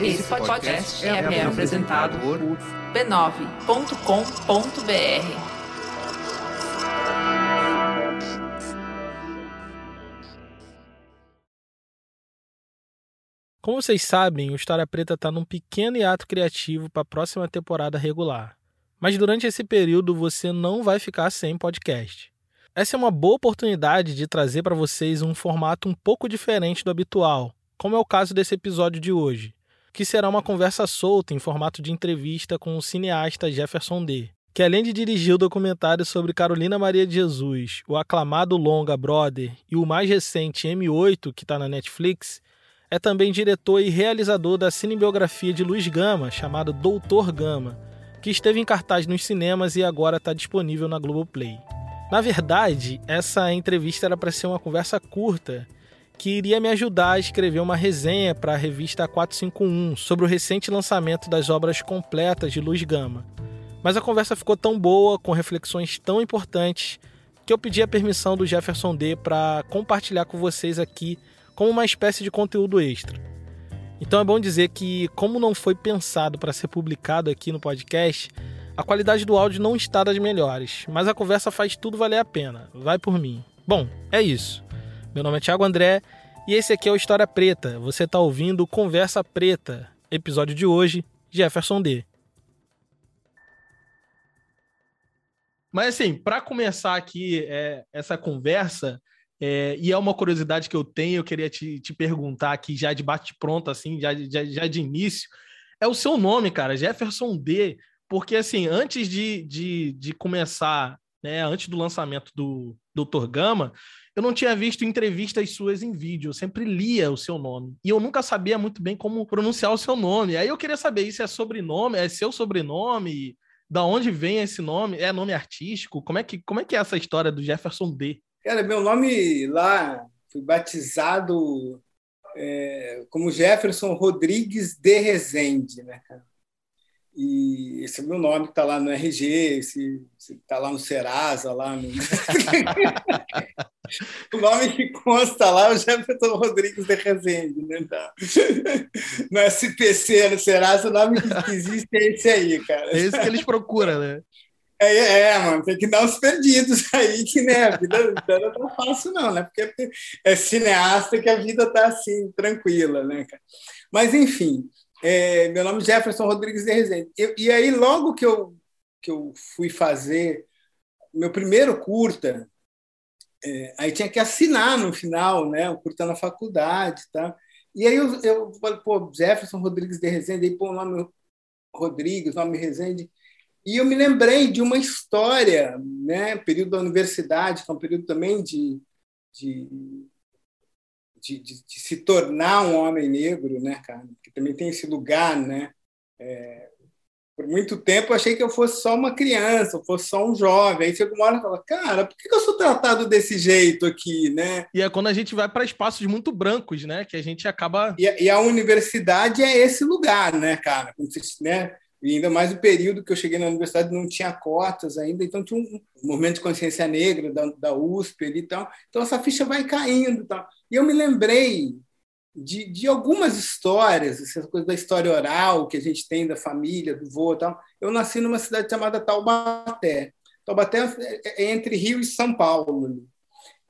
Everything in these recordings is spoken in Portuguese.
Esse podcast é, é apresentado por b9.com.br. Como vocês sabem, o História Preta está num pequeno hiato criativo para a próxima temporada regular. Mas durante esse período você não vai ficar sem podcast. Essa é uma boa oportunidade de trazer para vocês um formato um pouco diferente do habitual, como é o caso desse episódio de hoje, que será uma conversa solta em formato de entrevista com o cineasta Jefferson D., que além de dirigir o documentário sobre Carolina Maria de Jesus, o aclamado longa Brother e o mais recente M8, que está na Netflix, é também diretor e realizador da cinebiografia de Luiz Gama, chamada Doutor Gama, que esteve em cartaz nos cinemas e agora está disponível na Globoplay. Na verdade, essa entrevista era para ser uma conversa curta que iria me ajudar a escrever uma resenha para a revista 451 sobre o recente lançamento das obras completas de Luiz Gama. Mas a conversa ficou tão boa, com reflexões tão importantes, que eu pedi a permissão do Jefferson D para compartilhar com vocês aqui como uma espécie de conteúdo extra. Então é bom dizer que, como não foi pensado para ser publicado aqui no podcast, a qualidade do áudio não está das melhores, mas a conversa faz tudo valer a pena. Vai por mim. Bom, é isso. Meu nome é Thiago André e esse aqui é o História Preta. Você está ouvindo Conversa Preta. Episódio de hoje, Jefferson D. Mas assim, para começar aqui é, essa conversa, é, e é uma curiosidade que eu tenho, eu queria te, te perguntar aqui já de bate-pronto, assim, já, já, já de início. É o seu nome, cara, Jefferson D. Porque, assim, antes de, de, de começar, né, antes do lançamento do Dr. Gama, eu não tinha visto entrevistas suas em vídeo, eu sempre lia o seu nome. E eu nunca sabia muito bem como pronunciar o seu nome. Aí eu queria saber, isso é sobrenome? É seu sobrenome? Da onde vem esse nome? É nome artístico? Como é que, como é, que é essa história do Jefferson D? Cara, meu nome lá, fui batizado é, como Jefferson Rodrigues de Rezende, né, cara? E esse é o meu nome que está lá no RG, esse está lá no Serasa, lá no... o nome que consta lá é o Jefferson Rodrigues de Rezende, né? Então, no SPC, no Serasa, o nome que existe é esse aí, cara. É esse que eles procuram, né? É, é, mano, tem que dar uns perdidos aí, que né, a vida, não tá fácil, não, né? Porque é cineasta que a vida tá assim, tranquila, né, cara? Mas, enfim, é, meu nome é Jefferson Rodrigues de Rezende. Eu, e aí, logo que eu, que eu fui fazer meu primeiro curta, é, aí tinha que assinar no final, né? O curta na faculdade, tá? E aí eu, eu falei, pô, Jefferson Rodrigues de Rezende, aí pô, o nome Rodrigues, nome Rezende e eu me lembrei de uma história, né, período da universidade, que é um período também de, de, de, de, de se tornar um homem negro, né, cara? Que também tem esse lugar, né? É, por muito tempo eu achei que eu fosse só uma criança, eu fosse só um jovem. Aí chega uma hora e fala, cara, por que eu sou tratado desse jeito aqui, né? E é quando a gente vai para espaços muito brancos, né? Que a gente acaba. E, e, a universidade é esse lugar, né, cara? Né? E ainda mais o período que eu cheguei na universidade não tinha cotas ainda, então tinha um movimento de consciência negra da, da USP e tal. Então essa ficha vai caindo e tal. E eu me lembrei de, de algumas histórias, essa coisa da história oral que a gente tem da família, do vô e tal. Eu nasci numa cidade chamada Taubaté. Taubaté é, é entre Rio e São Paulo.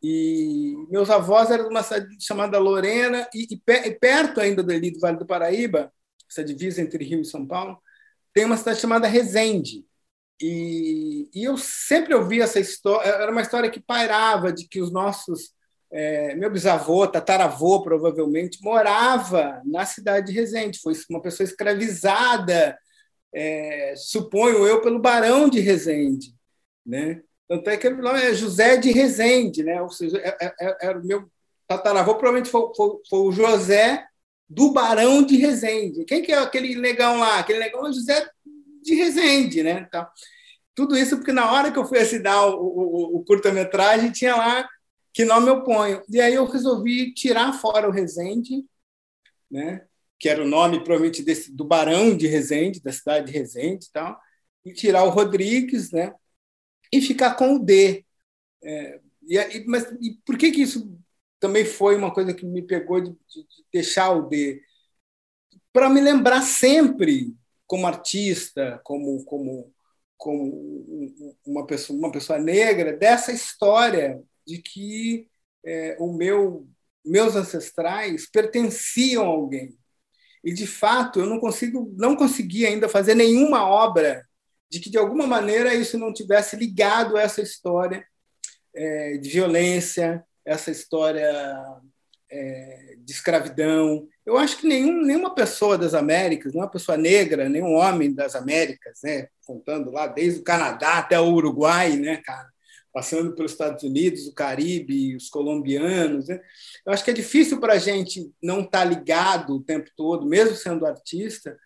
E meus avós eram de uma cidade chamada Lorena, e, e perto ainda dali do Vale do Paraíba, essa divisa entre Rio e São Paulo, tem uma cidade chamada Resende. E, e eu sempre ouvi essa história, era uma história que pairava de que os nossos. É, meu bisavô, tataravô, provavelmente, morava na cidade de Resende. Foi uma pessoa escravizada, é, suponho eu, pelo barão de Resende. Né? Tanto é que o nome é José de Resende, né? ou seja, era é, é, é, o meu tataravô, provavelmente foi, foi, foi o José do Barão de Resende. Quem que é aquele negão lá? Aquele negão é José de Resende, né? Então, tudo isso porque na hora que eu fui assinar o, o, o curta-metragem tinha lá que nome eu ponho. E aí eu resolvi tirar fora o Resende, né? que era o nome provavelmente desse, do Barão de Resende, da cidade de Resende e tal, e tirar o Rodrigues, né? e ficar com o D. É, e, mas e por que, que isso também foi uma coisa que me pegou de, de, de deixar o D. Para me lembrar sempre como artista, como como como uma pessoa uma pessoa negra dessa história de que é, o meu meus ancestrais pertenciam a alguém. E de fato eu não consigo não consegui ainda fazer nenhuma obra de que de alguma maneira isso não tivesse ligado a essa história é, de violência essa história é, de escravidão. Eu acho que nenhum, nenhuma pessoa das Américas, nenhuma pessoa negra, nenhum homem das Américas, né, contando lá desde o Canadá até o Uruguai, né, cara, passando pelos Estados Unidos, o Caribe, os colombianos, né, eu acho que é difícil para a gente não estar tá ligado o tempo todo, mesmo sendo artista,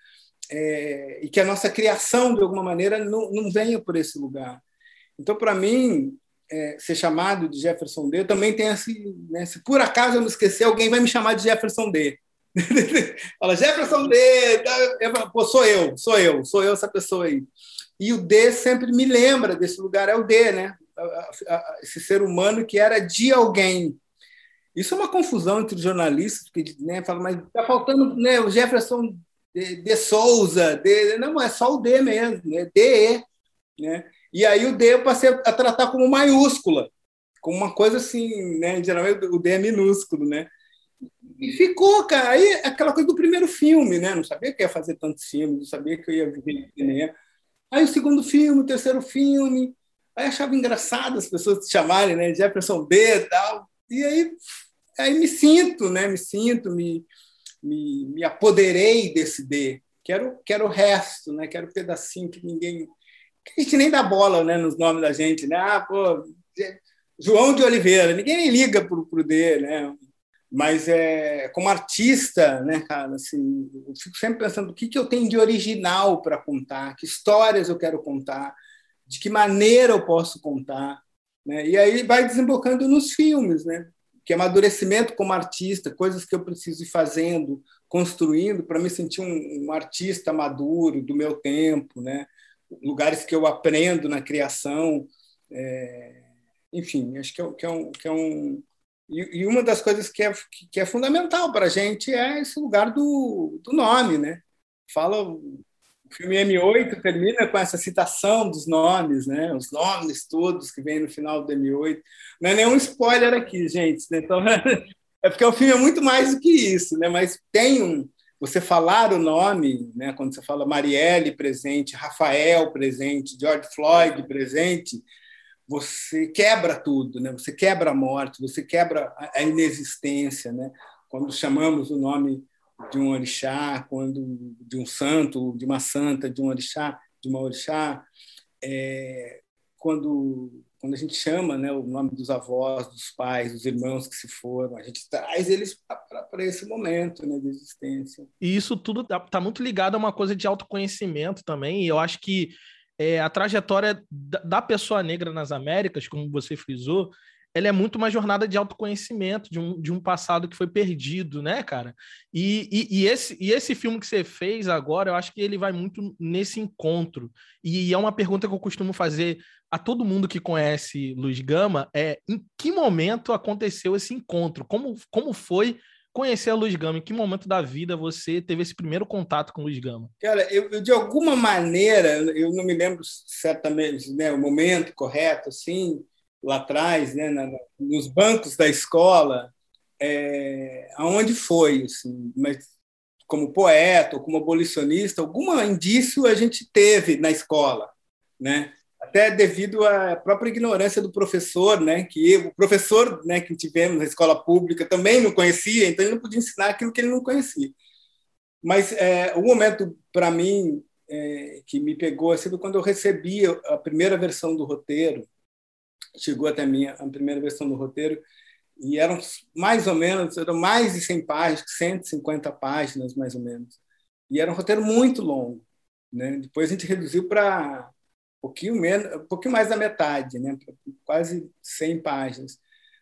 é, e que a nossa criação, de alguma maneira, não, não venha por esse lugar. Então, para mim, é, ser chamado de Jefferson D, também tem esse, né, se por acaso eu me esquecer, alguém vai me chamar de Jefferson D. Fala, Jefferson D, eu falo, Pô, sou eu, sou eu, sou eu essa pessoa aí. E o D sempre me lembra desse lugar, é o D, né? Esse ser humano que era de alguém. Isso é uma confusão entre os jornalistas, que né, falam, mas está faltando né, o Jefferson de, de Souza, de, não, é só o D mesmo, é DE. Né? E aí o D eu passei a tratar como maiúscula, como uma coisa assim, né? Geralmente o D é minúsculo, né? E ficou, cara. Aí aquela coisa do primeiro filme, né? Não sabia que ia fazer tantos filmes, não sabia que eu ia viver cinema. Aí o segundo filme, o terceiro filme, aí achava engraçado as pessoas te chamarem, né? Jefferson D e tal. E aí, aí me sinto, né? Me sinto, me, me, me apoderei desse D. Quero, quero o resto, né? Quero o pedacinho que ninguém a gente nem dá bola né, nos nomes da gente, né? Ah, pô, João de Oliveira, ninguém nem liga pro, pro D, né? Mas é, como artista, né, cara, assim, eu fico sempre pensando o que, que eu tenho de original para contar, que histórias eu quero contar, de que maneira eu posso contar, né? E aí vai desembocando nos filmes, né? Que amadurecimento como artista, coisas que eu preciso ir fazendo, construindo para me sentir um, um artista maduro do meu tempo, né? Lugares que eu aprendo na criação. É, enfim, acho que é, que é um. Que é um e, e, uma das coisas que é, que é fundamental para a gente é esse lugar do, do nome. Né? Fala, o filme M8 termina com essa citação dos nomes, né? os nomes todos que vêm no final do M8. Não é nenhum spoiler aqui, gente. Né? Então, é porque o filme é muito mais do que isso, né? mas tem um você falar o nome, né, quando você fala Marielle presente, Rafael presente, George Floyd presente, você quebra tudo, né? Você quebra a morte, você quebra a inexistência, né? Quando chamamos o nome de um orixá, quando de um santo, de uma santa, de um orixá, de uma orixá, é, quando quando a gente chama né, o nome dos avós, dos pais, dos irmãos que se foram, a gente traz eles para esse momento né, de existência. E isso tudo está tá muito ligado a uma coisa de autoconhecimento também, e eu acho que é, a trajetória da, da pessoa negra nas Américas, como você frisou, ela é muito uma jornada de autoconhecimento, de um, de um passado que foi perdido, né, cara? E, e, e, esse, e esse filme que você fez agora, eu acho que ele vai muito nesse encontro. E é uma pergunta que eu costumo fazer a todo mundo que conhece Luiz Gama, é em que momento aconteceu esse encontro? Como, como foi conhecer a Luiz Gama? Em que momento da vida você teve esse primeiro contato com o Luiz Gama? Cara, eu, eu de alguma maneira, eu não me lembro certamente né, o momento correto, assim, lá atrás, né, na, nos bancos da escola, é, aonde foi, assim, mas como poeta ou como abolicionista, algum indício a gente teve na escola, né? Até devido à própria ignorância do professor, né? Que o professor, né, que tivemos na escola pública também não conhecia, então ele não podia ensinar aquilo que ele não conhecia. Mas é, o momento para mim é, que me pegou assim, foi quando eu recebi a primeira versão do roteiro chegou até mim a primeira versão do roteiro e eram mais ou menos, eram mais de 100 páginas, 150 páginas mais ou menos. E era um roteiro muito longo, né? Depois a gente reduziu para um pouquinho menos, um pouquinho mais da metade, né? Quase 100 páginas.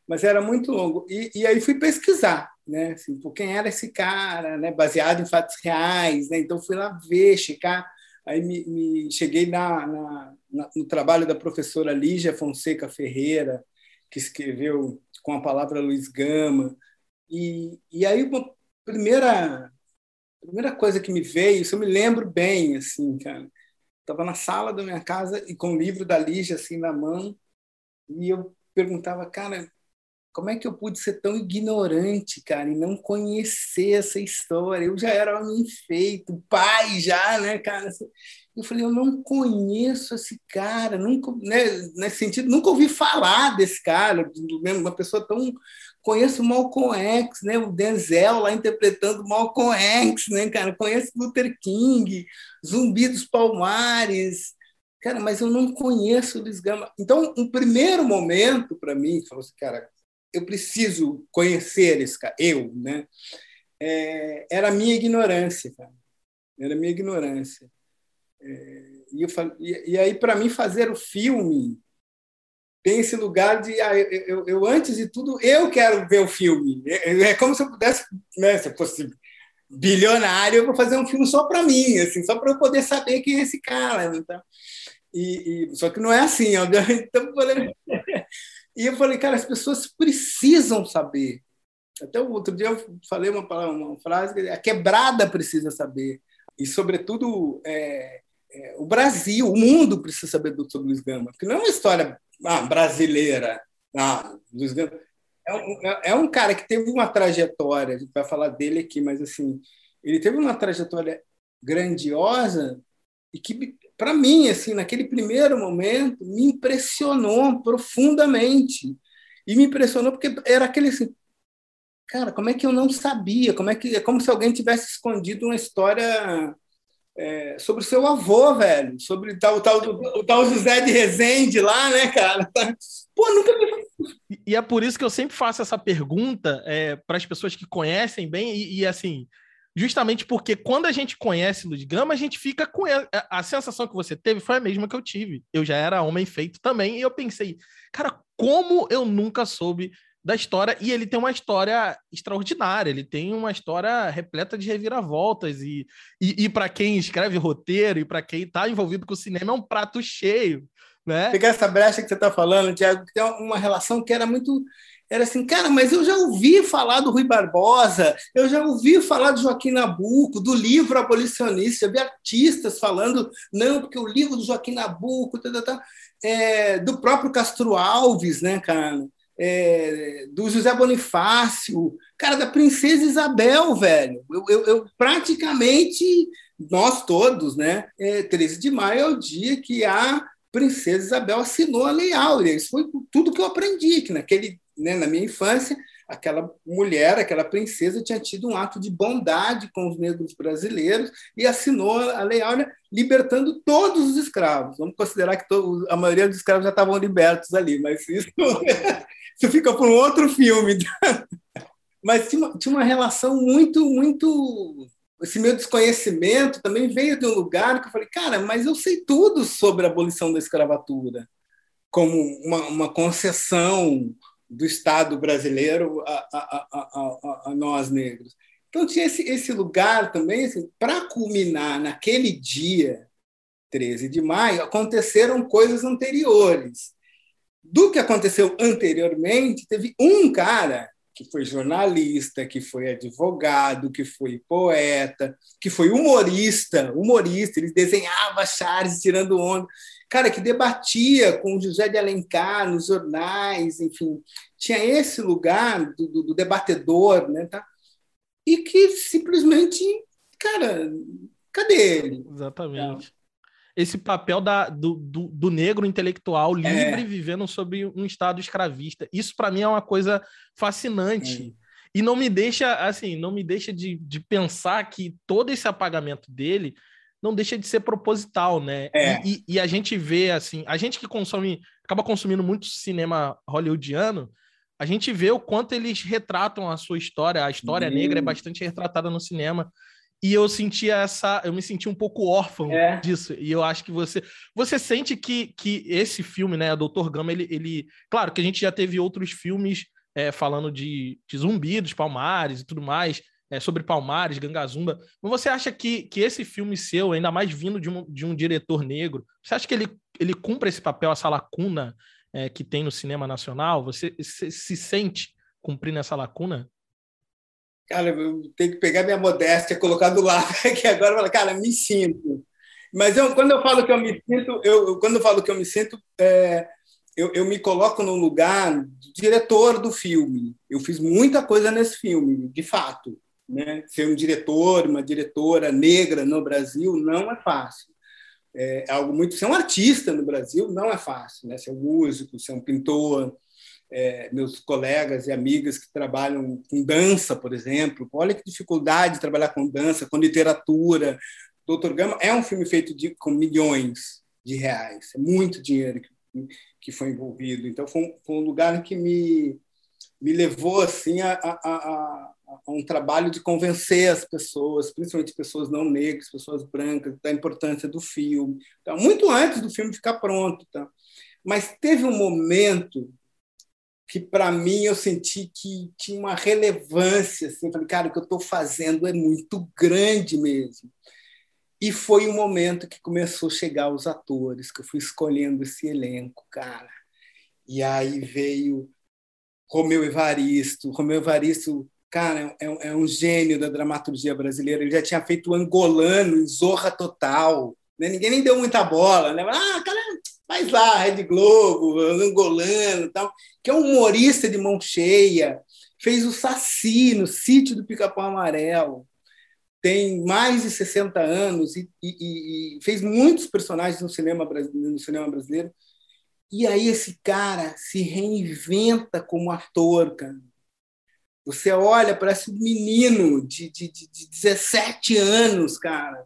Mas era muito longo. E, e aí fui pesquisar, né? Assim, por quem era esse cara, né? Baseado em fatos reais, né? Então fui lá ver, checar Aí me, me cheguei na, na, no trabalho da professora Lígia Fonseca Ferreira, que escreveu com a palavra Luiz Gama. E, e aí, uma primeira, primeira coisa que me veio, isso eu me lembro bem, assim, cara. Estava na sala da minha casa e com o livro da Lígia, assim, na mão, e eu perguntava, cara, como é que eu pude ser tão ignorante, cara, e não conhecer essa história? Eu já era homem feito, pai já, né, cara? Eu falei, eu não conheço esse cara, nunca, né, nesse sentido, nunca ouvi falar desse cara, uma pessoa tão conheço o Malcolm X, né? O Denzel lá interpretando Malcolm X, né, cara? Conheço Luther King, Zumbi dos Palmares, cara, mas eu não conheço o Luiz Gama. Então, um primeiro momento para mim, falou assim, cara, eu preciso conhecer esse cara, eu, né? É, era a minha ignorância, cara. Era a minha ignorância. É, e, eu, e, e aí, para mim, fazer o filme tem esse lugar de ah, eu, eu, eu, antes de tudo eu quero ver o filme. É, é como se eu pudesse né, se eu fosse bilionário eu vou fazer um filme só para mim assim só para eu poder saber quem é esse cara então. E, e, só que não é assim obviamente então, eu falei, e eu falei cara as pessoas precisam saber. Até o outro dia eu falei uma uma frase a quebrada precisa saber. E sobretudo é, é, o Brasil, o mundo precisa saber do, sobre Luiz Gama, porque não é uma história ah, brasileira. Ah, Luiz Gama. É um, é, é um cara que teve uma trajetória, a gente vai falar dele aqui, mas assim, ele teve uma trajetória grandiosa e que, para mim, assim, naquele primeiro momento, me impressionou profundamente. E me impressionou porque era aquele assim, cara, como é que eu não sabia? Como é que é como se alguém tivesse escondido uma história é, sobre o seu avô, velho, sobre o tal, tal, o tal José de Rezende lá, né, cara? Pô, nunca me... E é por isso que eu sempre faço essa pergunta é, para as pessoas que conhecem bem, e, e, assim, justamente porque quando a gente conhece Luz Gama, a gente fica com a sensação que você teve foi a mesma que eu tive. Eu já era homem feito também, e eu pensei, cara, como eu nunca soube da história, e ele tem uma história extraordinária, ele tem uma história repleta de reviravoltas, e, e, e para quem escreve roteiro, e para quem está envolvido com o cinema, é um prato cheio. Né? Pegar essa brecha que você está falando, Tiago, que tem uma relação que era muito. Era assim, cara, mas eu já ouvi falar do Rui Barbosa, eu já ouvi falar do Joaquim Nabuco, do livro abolicionista, eu vi artistas falando, não, porque o livro do Joaquim Nabuco, tá, tá, tá, é, do próprio Castro Alves, né, cara? É, do José Bonifácio, cara, da Princesa Isabel, velho. Eu, eu, eu praticamente, nós todos, né? É, 13 de maio é o dia que a Princesa Isabel assinou a Lei Áurea. Isso foi tudo que eu aprendi, que naquele, né, na minha infância, aquela mulher, aquela princesa tinha tido um ato de bondade com os negros brasileiros e assinou a Lei Áurea libertando todos os escravos. Vamos considerar que a maioria dos escravos já estavam libertos ali, mas isso isso fica para um outro filme. Mas tinha uma, tinha uma relação muito, muito. Esse meu desconhecimento também veio de um lugar que eu falei, cara, mas eu sei tudo sobre a abolição da escravatura, como uma, uma concessão do Estado brasileiro a, a, a, a, nós negros. Então tinha esse, esse lugar também, assim, para culminar naquele dia, 13 de maio, aconteceram coisas anteriores do que aconteceu anteriormente, teve um cara que foi jornalista, que foi advogado, que foi poeta, que foi humorista, humorista, ele desenhava Charles tirando onda, cara que debatia com José de Alencar nos jornais, enfim, tinha esse lugar do, do, do debatedor, né, tá? E que simplesmente, cara, cadê ele? Exatamente esse papel da, do, do, do negro intelectual livre é. vivendo sobre um estado escravista. Isso para mim é uma coisa fascinante. É. E não me deixa, assim, não me deixa de, de pensar que todo esse apagamento dele não deixa de ser proposital, né? É. E, e, a gente vê, assim, a gente que consome, acaba consumindo muito cinema hollywoodiano, a gente vê o quanto eles retratam a sua história, a história negra é bastante retratada no cinema e eu sentia essa, eu me senti um pouco órfão é. disso. E eu acho que você, você sente que, que esse filme, né, Doutor Gama, ele, ele, claro que a gente já teve outros filmes é, falando de, de zumbi, dos Palmares e tudo mais, é, sobre Palmares, Gangazumba. Mas você acha que, que esse filme seu, ainda mais vindo de um, de um diretor negro, você acha que ele, ele cumpre esse papel, essa lacuna é, que tem no cinema nacional? Você, você se sente cumprindo essa lacuna? Cara, eu tenho que pegar minha modéstia, colocar do lado aqui agora e falar, cara, me sinto. Mas eu, quando eu falo que eu me sinto, eu, quando eu falo que eu me sinto, é, eu, eu me coloco no lugar de diretor do filme. Eu fiz muita coisa nesse filme, de fato. Né? Ser um diretor, uma diretora negra no Brasil não é fácil. É, é algo muito. Ser um artista no Brasil não é fácil. Né? Ser um músico, ser um pintor, é, meus colegas e amigas que trabalham com dança, por exemplo. Olha que dificuldade trabalhar com dança, com literatura. Doutor Gama é um filme feito de, com milhões de reais, é muito dinheiro que, que foi envolvido. Então, foi um, foi um lugar que me, me levou assim a, a, um trabalho de convencer as pessoas, principalmente pessoas não negras, pessoas brancas, da importância do filme. Então, muito antes do filme ficar pronto. Tá? Mas teve um momento que para mim eu senti que tinha uma relevância, assim, falei, cara, o que eu estou fazendo é muito grande mesmo. E foi o momento que começou a chegar os atores, que eu fui escolhendo esse elenco, cara. E aí veio Romeu Evaristo. Romeu Evaristo, cara, é, é um gênio da dramaturgia brasileira. Ele já tinha feito o Angolano em Zorra Total. Né? Ninguém nem deu muita bola. Né? Ah, cara, Faz lá, Rede Globo, angolano tal, que é um humorista de mão cheia, fez o Saci no sítio do Pica-Pau Amarelo, tem mais de 60 anos e, e, e, fez muitos personagens no cinema, no cinema brasileiro. E aí esse cara se reinventa como ator, cara. Você olha, parece um menino de, de, de 17 anos, cara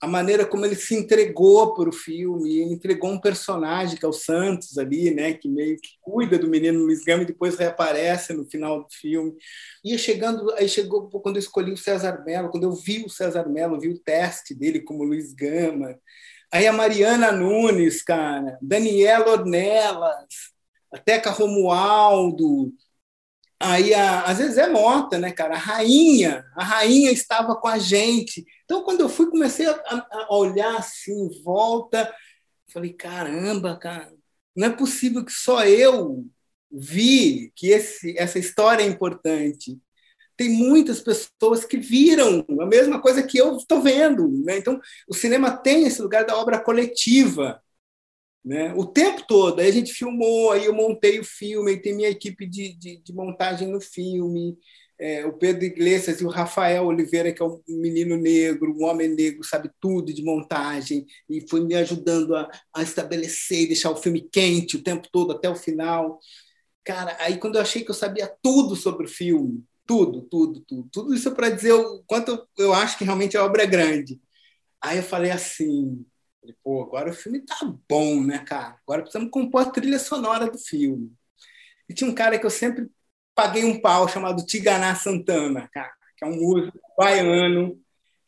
a maneira como ele se entregou para o filme, ele entregou um personagem que é o Santos ali, né, que meio que cuida do menino Luiz Gama e depois reaparece no final do filme. E chegando, aí chegou quando eu escolhi o César Mello, quando eu vi o César Mello, vi o teste dele como Luiz Gama. Aí a Mariana Nunes, cara, Daniela Ornelas, a Teca Romualdo, Aí, a, às vezes é Mota, né, cara? A rainha, a rainha estava com a gente. Então, quando eu fui, comecei a, a olhar assim em volta, falei, caramba, cara, não é possível que só eu vi que esse, essa história é importante. Tem muitas pessoas que viram a mesma coisa que eu estou vendo. Né? Então, o cinema tem esse lugar da obra coletiva. Né? O tempo todo. Aí a gente filmou, aí eu montei o filme, aí tem minha equipe de, de, de montagem no filme, é, o Pedro Iglesias e o Rafael Oliveira, que é um menino negro, um homem negro, sabe tudo de montagem, e foi me ajudando a, a estabelecer deixar o filme quente o tempo todo, até o final. Cara, aí quando eu achei que eu sabia tudo sobre o filme, tudo, tudo, tudo, tudo isso para dizer o quanto eu acho que realmente a obra é grande. Aí eu falei assim, Falei, pô, agora o filme tá bom, né, cara? Agora precisamos compor a trilha sonora do filme. E tinha um cara que eu sempre paguei um pau chamado Tiganá Santana, cara, que é um músico baiano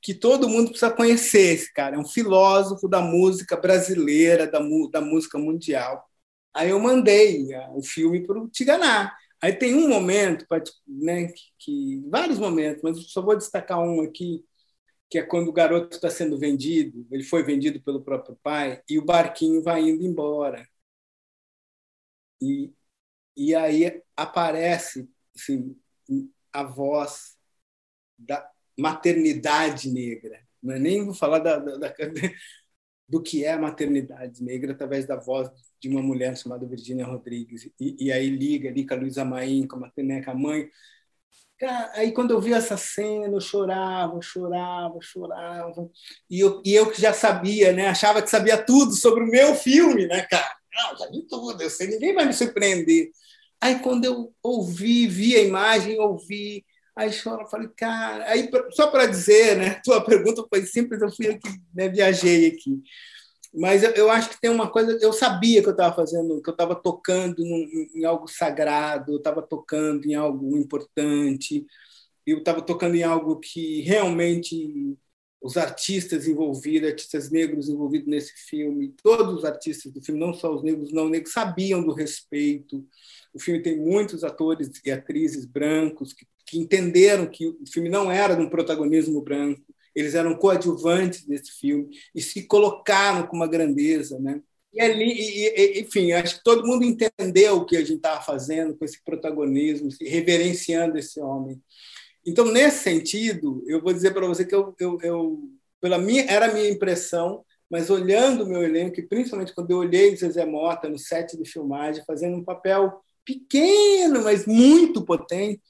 que todo mundo precisa conhecer esse cara. É um filósofo da música brasileira, da, da música mundial. Aí eu mandei ah, o filme para o Tiganá. Aí tem um momento, né, que, vários momentos, mas só vou destacar um aqui, que é quando o garoto está sendo vendido, ele foi vendido pelo próprio pai, e o barquinho vai indo embora. E, e aí aparece assim, a voz da maternidade negra. Não é nem vou falar da, da, da, do que é a maternidade negra através da voz de uma mulher chamada Virginia Rodrigues. E, e aí liga ali com a Luísa Maim, com a, né, com a mãe, aí quando eu vi essa cena, eu chorava, chorava, chorava. E eu, e eu que já sabia, né? Achava que sabia tudo sobre o meu filme, né, cara? Não, já vi tudo, eu sei, ninguém vai me surpreender. Aí quando eu ouvi, vi a imagem, ouvi, aí choro, falei, cara, aí só para dizer, né? Tua pergunta foi simples, eu fui aqui, né, viajei aqui. Mas eu, eu, acho que tem uma coisa, eu sabia que eu estava fazendo, que eu estava tocando em, em, algo sagrado, eu estava tocando em algo importante, eu estava tocando em algo que realmente os artistas envolvidos, artistas negros envolvidos nesse filme, todos os artistas do filme, não só os negros, não negros, sabiam do respeito. O filme tem muitos atores e atrizes brancos que, que entenderam que o filme não era de um protagonismo branco, eles eram coadjuvantes desse filme e se colocaram com uma grandeza, né? E ali, e, e, enfim, acho que todo mundo entendeu o que a gente estava fazendo com esse protagonismo, reverenciando esse homem. Então, nesse sentido, eu vou dizer para você que eu, eu, eu, pela minha, era a minha impressão, mas olhando o meu elenco, e principalmente quando eu olhei Zezé Mota no set de filmagem, fazendo um papel pequeno, mas muito potente,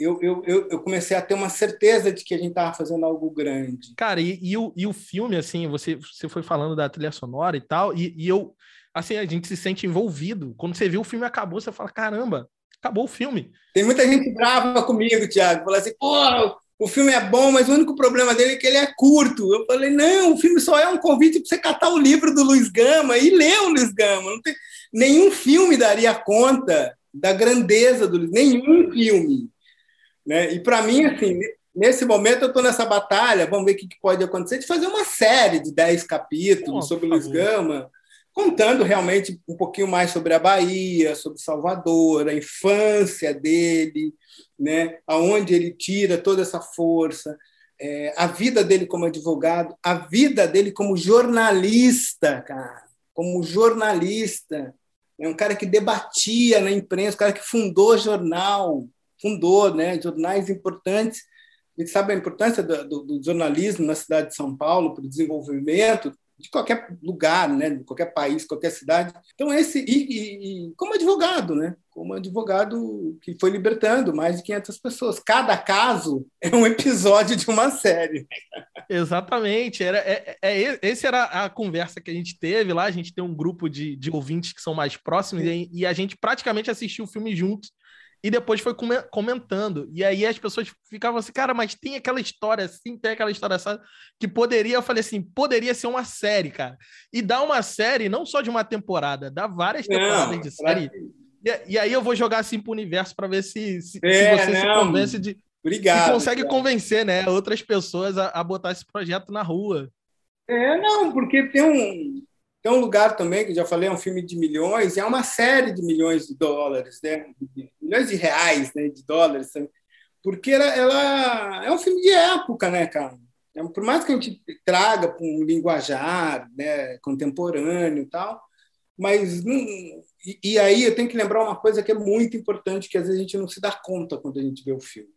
eu, eu, eu, comecei a ter uma certeza de que a gente estava fazendo algo grande. Cara, e, e, o, e o filme, assim, você, você foi falando da trilha sonora e tal, e, e eu, assim, a gente se sente envolvido. Quando você vê o filme acabou, você fala, caramba, acabou o filme. Tem muita gente brava comigo, Thiago, fala assim, pô, o filme é bom, mas o único problema dele é que ele é curto. Eu falei, não, o filme só é um convite para você catar o livro do Luiz Gama e ler o Luiz Gama. Não tem... Nenhum filme daria conta da grandeza do Luiz, nenhum filme. Né? E para mim, assim, nesse momento eu estou nessa batalha, vamos ver o que, pode acontecer, de fazer uma série de 10 capítulos oh, sobre Luiz Gama, contando realmente um pouquinho mais sobre a Bahia, sobre Salvador, a infância dele, né? aonde ele tira toda essa força, é, a vida dele como advogado, a vida dele como jornalista, cara, como jornalista, é um cara que debatia na imprensa, um cara que fundou jornal, fundou né, jornais importantes. A gente sabe a importância do, do, do jornalismo na cidade de São Paulo para o desenvolvimento de qualquer lugar, né, de qualquer país, qualquer cidade. Então esse e, e, como advogado, né, como advogado que foi libertando mais de 500 pessoas. Cada caso é um episódio de uma série. Exatamente. Era é, é, é esse era a conversa que a gente teve lá. A gente tem um grupo de, de ouvintes que são mais próximos e, e a gente praticamente assistiu o filme juntos e depois foi comentando. E aí as pessoas ficavam assim, cara, mas tem aquela história assim, tem aquela história assim, que poderia, eu falei assim, poderia ser uma série, cara. E dá uma série, não só de uma temporada, dá várias temporadas não, de série. E, e, aí eu vou jogar assim pro universo para ver se, se, é, se você não. se convence de. Obrigado. Se consegue obrigado. convencer, né, outras pessoas a, a botar esse projeto na rua. É, não, porque tem um, tem um lugar também, que já falei, é um filme de milhões, e é uma série de milhões de dólares, né? Milhões de reais, né? de dólares, porque ela, ela é um filme de época, né, cara? É, por mais que a gente traga para um linguajar né, contemporâneo e tal, mas não, e, e, aí eu tenho que lembrar uma coisa que é muito importante, que às vezes a gente não se dá conta quando a gente vê o filme.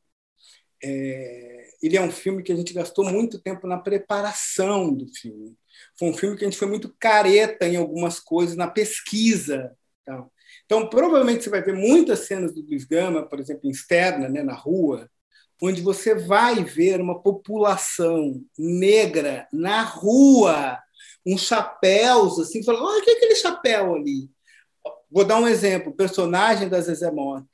É, ele é um filme que a gente gastou muito tempo na preparação do filme. Foi um filme que a gente foi muito careta em algumas coisas, na pesquisa. Então, então provavelmente você vai ver muitas cenas do Luiz Gama, por exemplo, externa, né, na rua, onde você vai ver uma população negra na rua, uns chapéus, assim, falando, olha, é aquele chapéu ali? Vou dar um exemplo, personagem da Zezé Mota.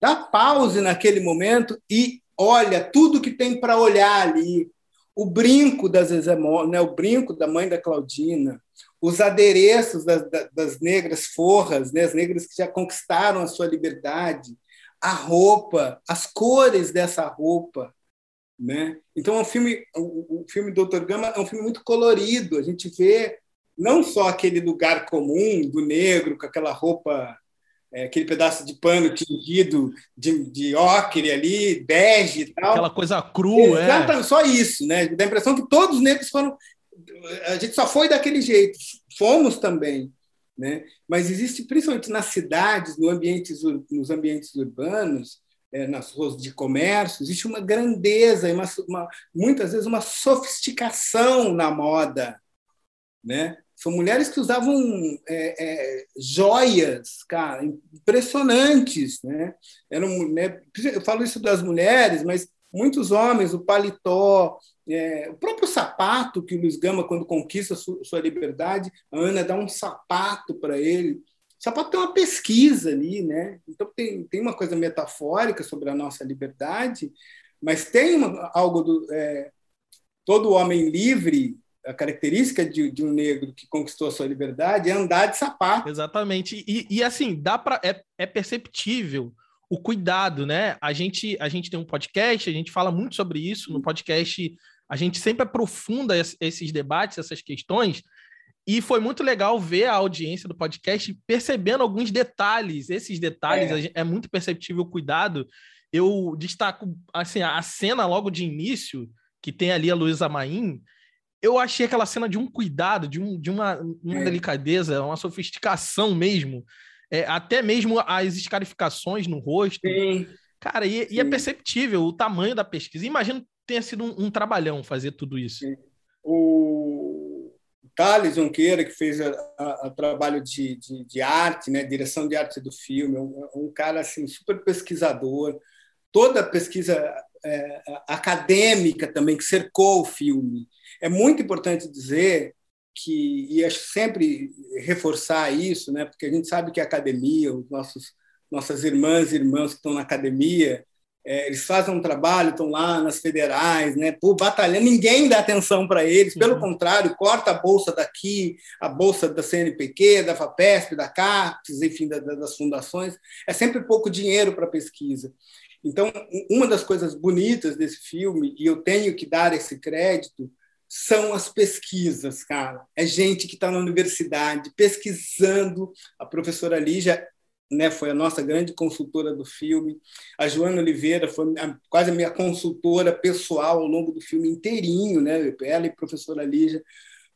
Dá pause naquele momento e olha tudo que tem para olhar ali o brinco das Zezé né, o brinco da mãe da Claudina, os adereços das, das negras forras, né, as negras que já conquistaram a sua liberdade, a roupa, as cores dessa roupa. Né? Então, é um filme, o, o filme Doutor Gama é um filme muito colorido. A gente vê não só aquele lugar comum do negro com aquela roupa é, aquele pedaço de pano tingido de, de ocre ali, bege e tal. Aquela coisa crua, é. Exatamente, é. só isso, né? Dá a impressão que todos os negros foram. A gente só foi daquele jeito, fomos também. Né? Mas existe, principalmente nas cidades, no ambientes, nos ambientes urbanos, é, nas ruas de comércio, existe uma grandeza, uma, uma, muitas vezes uma sofisticação na moda. Né? São mulheres que usavam é, é, joias, cara, impressionantes, né? Eram, né? Eu falo isso das mulheres, mas muitos homens, o paletó, é, o próprio sapato que o Luiz Gama, quando conquista sua, sua liberdade, a Ana dá um sapato para ele. O sapato tem uma pesquisa ali, né? Então tem, tem uma coisa metafórica sobre a nossa liberdade, mas tem uma, algo do é, todo homem livre a característica de, de, um negro que conquistou a sua liberdade é andar de sapato. Exatamente. E, e assim, dá para é, é, perceptível o cuidado, né? A gente, a gente tem um podcast, a gente fala muito sobre isso. No podcast, a gente sempre aprofunda esses debates, essas questões. E foi muito legal ver a audiência do podcast percebendo alguns detalhes. Esses detalhes é, é muito perceptível o cuidado. Eu destaco assim a cena logo de início que tem ali a Luísa Maim, eu achei aquela cena de um cuidado, de, um, de uma, uma é. delicadeza, uma sofisticação mesmo. É, até mesmo as escarificações no rosto. Sim. Cara, e, e, é perceptível o tamanho da pesquisa. Imagino que tenha sido um, um trabalhão fazer tudo isso. Sim. O Thales Junqueira, que fez o trabalho de, de, de, arte, né, direção de arte do filme, um, um cara assim, super pesquisador. Toda a pesquisa é, acadêmica também que cercou o filme. É muito importante dizer que, e sempre reforçar isso, né, porque a gente sabe que a academia, os nossos, nossas irmãs e irmãos que estão na academia, é, eles fazem um trabalho, estão lá nas federais, né, por batalhando, ninguém dá atenção para eles, pelo uhum. contrário, corta a bolsa daqui, a bolsa da CNPq, da FAPESP, da CAPES, enfim, da, das fundações, é sempre pouco dinheiro para pesquisa. Então, uma das coisas bonitas desse filme, e eu tenho que dar esse crédito, são as pesquisas, cara. É gente que está na universidade pesquisando. A professora Lígia né, foi a nossa grande consultora do filme. A Joana Oliveira foi quase a minha consultora pessoal ao longo do filme inteirinho. Né? Ela e a professora Lígia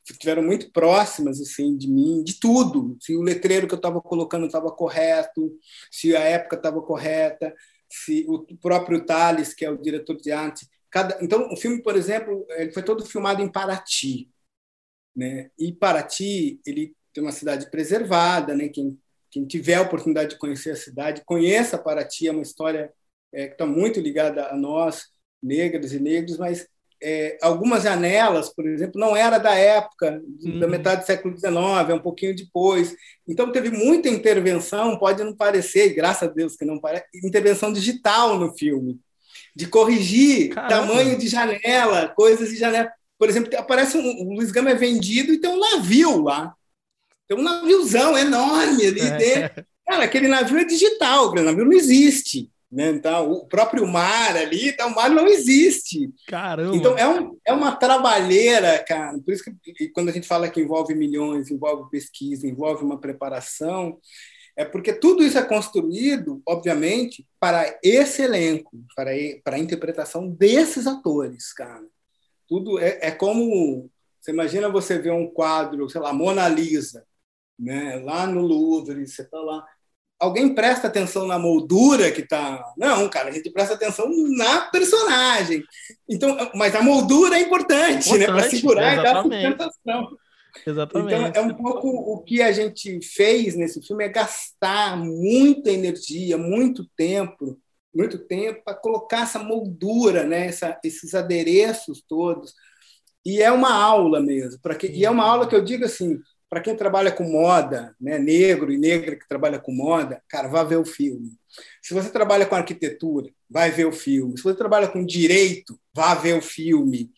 estiveram muito próximas assim de mim, de tudo. Se o letreiro que eu estava colocando estava correto, se a época estava correta, se o próprio Thales, que é o diretor de arte, cada então o filme, por exemplo, ele foi todo filmado em Paraty, né? E Paraty, ele tem uma cidade preservada, né? Quem quem tiver a oportunidade de conhecer a cidade, conheça Paraty, é uma história é, que está muito ligada a nós, negras e negros, mas é, algumas janelas, por exemplo, não era da época, uhum. da metade do século XIX, é um pouquinho depois. Então, teve muita intervenção, pode não parecer, graças a Deus que não parece, intervenção digital no filme, de corrigir Caramba. tamanho de janela, coisas de janela. Por exemplo, aparece um, o Luiz Gama é vendido e tem um navio lá. Tem um naviozão enorme ali. É. Cara, aquele navio é digital, aquele navio não existe. Né? Então, o próprio mar ali, então, o mar não existe. Caramba! Então, é, um, é uma trabalheira, cara. Por isso que quando a gente fala que envolve milhões, envolve pesquisa, envolve uma preparação, é porque tudo isso é construído, obviamente, para esse elenco, para, para a interpretação desses atores, cara. Tudo é, é como. Você imagina você ver um quadro, sei lá, Mona Lisa, né? lá no Louvre, você está lá alguém presta atenção na moldura que está. Não, cara, a gente presta atenção na personagem. Então, mas a moldura é importante, né? importante né? Para segurar exatamente. e dar sustentação. Exatamente. Então, é um pouco o que a gente fez nesse filme é gastar muita energia, muito tempo, muito tempo para colocar essa moldura, né? Essa, esses adereços todos. E é uma aula mesmo. Para que, e é uma aula que eu digo assim, para quem trabalha com moda, né, negro e negra que trabalha com moda, cara, vá ver o filme. Se você trabalha com arquitetura, vai ver o filme. Se você trabalha com direito, vá ver o filme.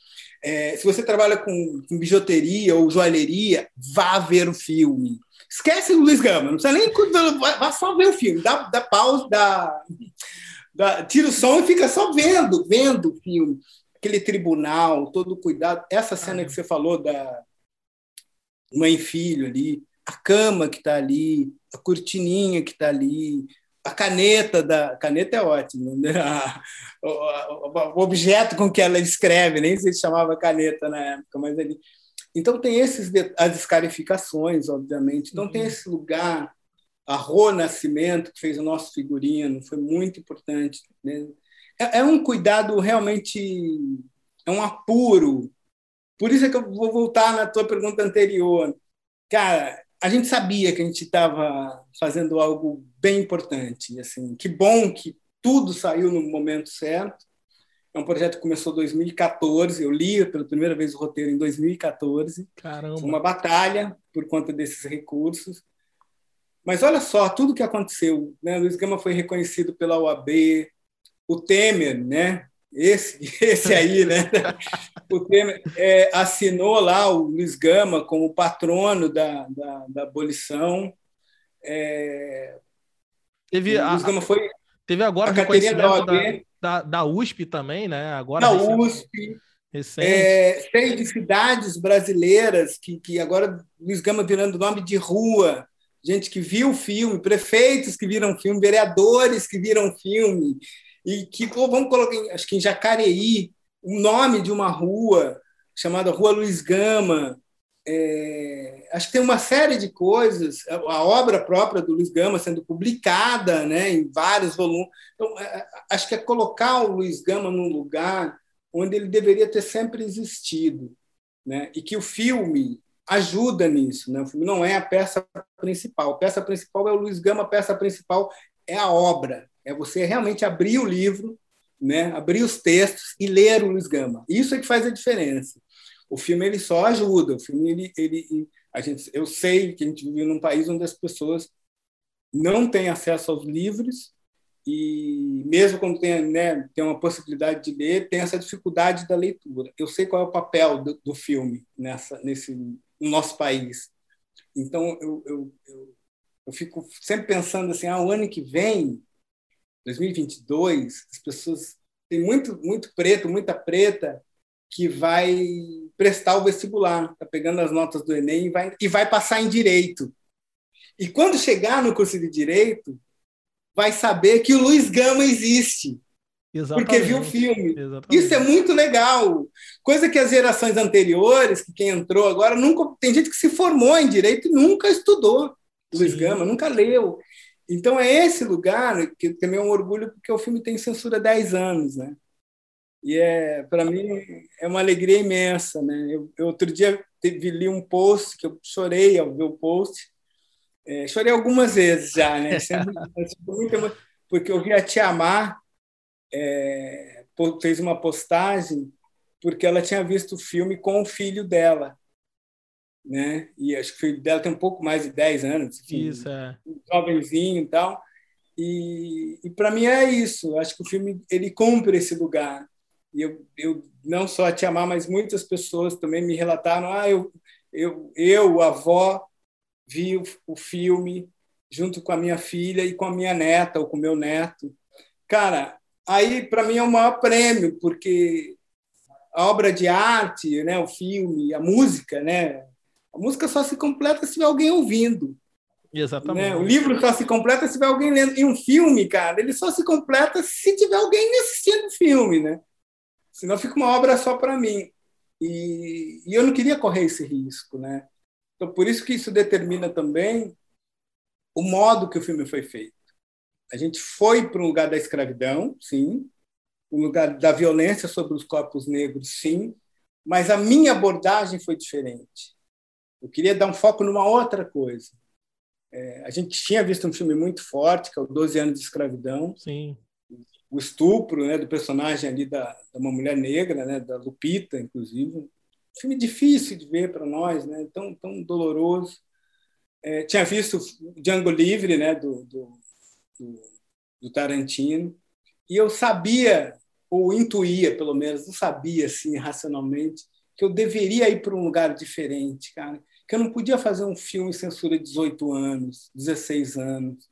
É, se você trabalha com, com, bijuteria ou joalheria, vá ver o filme. Esquece o Luiz Gama, não precisa nem. Vá só ver o filme. Dá, dá pausa, dá, dá, tira o som e fica só vendo, vendo o filme. Aquele tribunal, todo o cuidado. Essa cena que você falou da, mãe e filho ali, a cama que está ali, a cortininha que está ali, a caneta da a caneta é ótimo, né? a, o, o, objeto com que ela escreve, nem se chamava caneta na época, mas ali. Então tem esses as escarificações, obviamente. Então uhum. tem esse lugar, a Rô Nascimento que fez o nosso figurino, foi muito importante. Né? É, é um cuidado realmente, é um apuro por isso é que eu vou voltar na tua pergunta anterior. Cara, a gente sabia que a gente estava fazendo algo bem importante. Assim, que bom que tudo saiu no momento certo. É um projeto que começou em 2014. Eu li pela primeira vez o roteiro em 2014. Caramba. Foi uma batalha por conta desses recursos. Mas olha só tudo que aconteceu. Né? Luiz Gama foi reconhecido pela OAB. O Temer, né? esse, esse aí, né? O Temer é, assinou lá o Luiz Gama como patrono da, da, da abolição. É, teve Gama foi teve agora a reconhecimento da, da, da, USP também, né? Agora da USP. É, cheio de cidades brasileiras que, que agora Luiz Gama virando nome de rua, gente que viu o filme, prefeitos que viram filme, vereadores que viram filme, e que vamos colocar, acho que em Jacareí, o nome de uma rua chamada Rua Luiz Gama. É, acho que tem uma série de coisas, a obra própria do Luiz Gama sendo publicada né, em vários volumes. Então, é, acho que é colocar o Luiz Gama num lugar onde ele deveria ter sempre existido. Né, e que o filme ajuda nisso. Né? O filme não é a peça principal. A peça principal é o Luiz Gama, a peça principal é a obra. É você realmente abrir o livro, né? abrir os textos e ler o Luiz Gama. Isso é que faz a diferença. O filme ele só ajuda. O filme ele, ele a gente, eu sei que a gente vive num país onde as pessoas não têm acesso aos livros e mesmo quando tem, né, tem uma possibilidade de ler, tem essa dificuldade da leitura. Eu sei qual é o papel do, do filme nessa, nesse no nosso país. Então, eu, eu, eu, eu fico sempre pensando assim, ah, o ano que vem, 2022, as pessoas tem muito muito preto, muita preta que vai prestar o vestibular, está pegando as notas do Enem e vai, e vai passar em direito. E quando chegar no curso de direito, vai saber que o Luiz Gama existe. Exatamente. porque viu o filme. Exatamente. Isso é muito legal. Coisa que as gerações anteriores, que quem entrou agora, nunca. Tem gente que se formou em direito e nunca estudou Luiz Gama, nunca leu. Então é esse lugar que também é um orgulho, porque o filme tem censura há 10 anos, né? E é, para mim, é uma alegria imensa, né? Eu, eu outro dia teve, li um post que eu chorei ao ver o post. É, chorei algumas vezes já, né? Sempre, porque eu vi a Tia Amar, é, fez uma postagem porque ela tinha visto o filme com o filho dela. Né? E acho que o filho dela tem um pouco mais de 10 anos, enfim, isso, é. um jovenzinho e tal. E, e para mim é isso. Acho que o filme ele cumpre esse lugar. E eu, eu não só a Tia Amar, mas muitas pessoas também me relataram: ah, eu, eu, eu avó, vi o, o filme junto com a minha filha e com a minha neta ou com meu neto. Cara, aí para mim é o maior prêmio, porque a obra de arte, né, o filme, a música, né, a música só se completa se tiver alguém ouvindo. Exatamente. Né? O livro só se completa se tiver alguém lendo. E um filme, cara, ele só se completa se tiver alguém assistindo o filme, né? Senão fica uma obra só para mim. E, e, eu não queria correr esse risco, né? Então, por isso que isso determina também o modo que o filme foi feito. A gente foi para um lugar da escravidão, sim, um lugar da violência sobre os corpos negros, sim, mas a minha abordagem foi diferente. Eu queria dar um foco numa outra coisa. É, a gente tinha visto um filme muito forte, que é o 12 anos de escravidão. Sim. O estupro né, do personagem ali da, da uma mulher negra, né, da Lupita, inclusive. Um filme difícil de ver para nós, né, tão, tão doloroso. É, tinha visto Django Livre, né, do, do do, do Tarantino, e eu sabia, ou intuía pelo menos, não sabia assim racionalmente, que eu deveria ir para um lugar diferente, cara. Que eu não podia fazer um filme censura de 18 anos, 16 anos.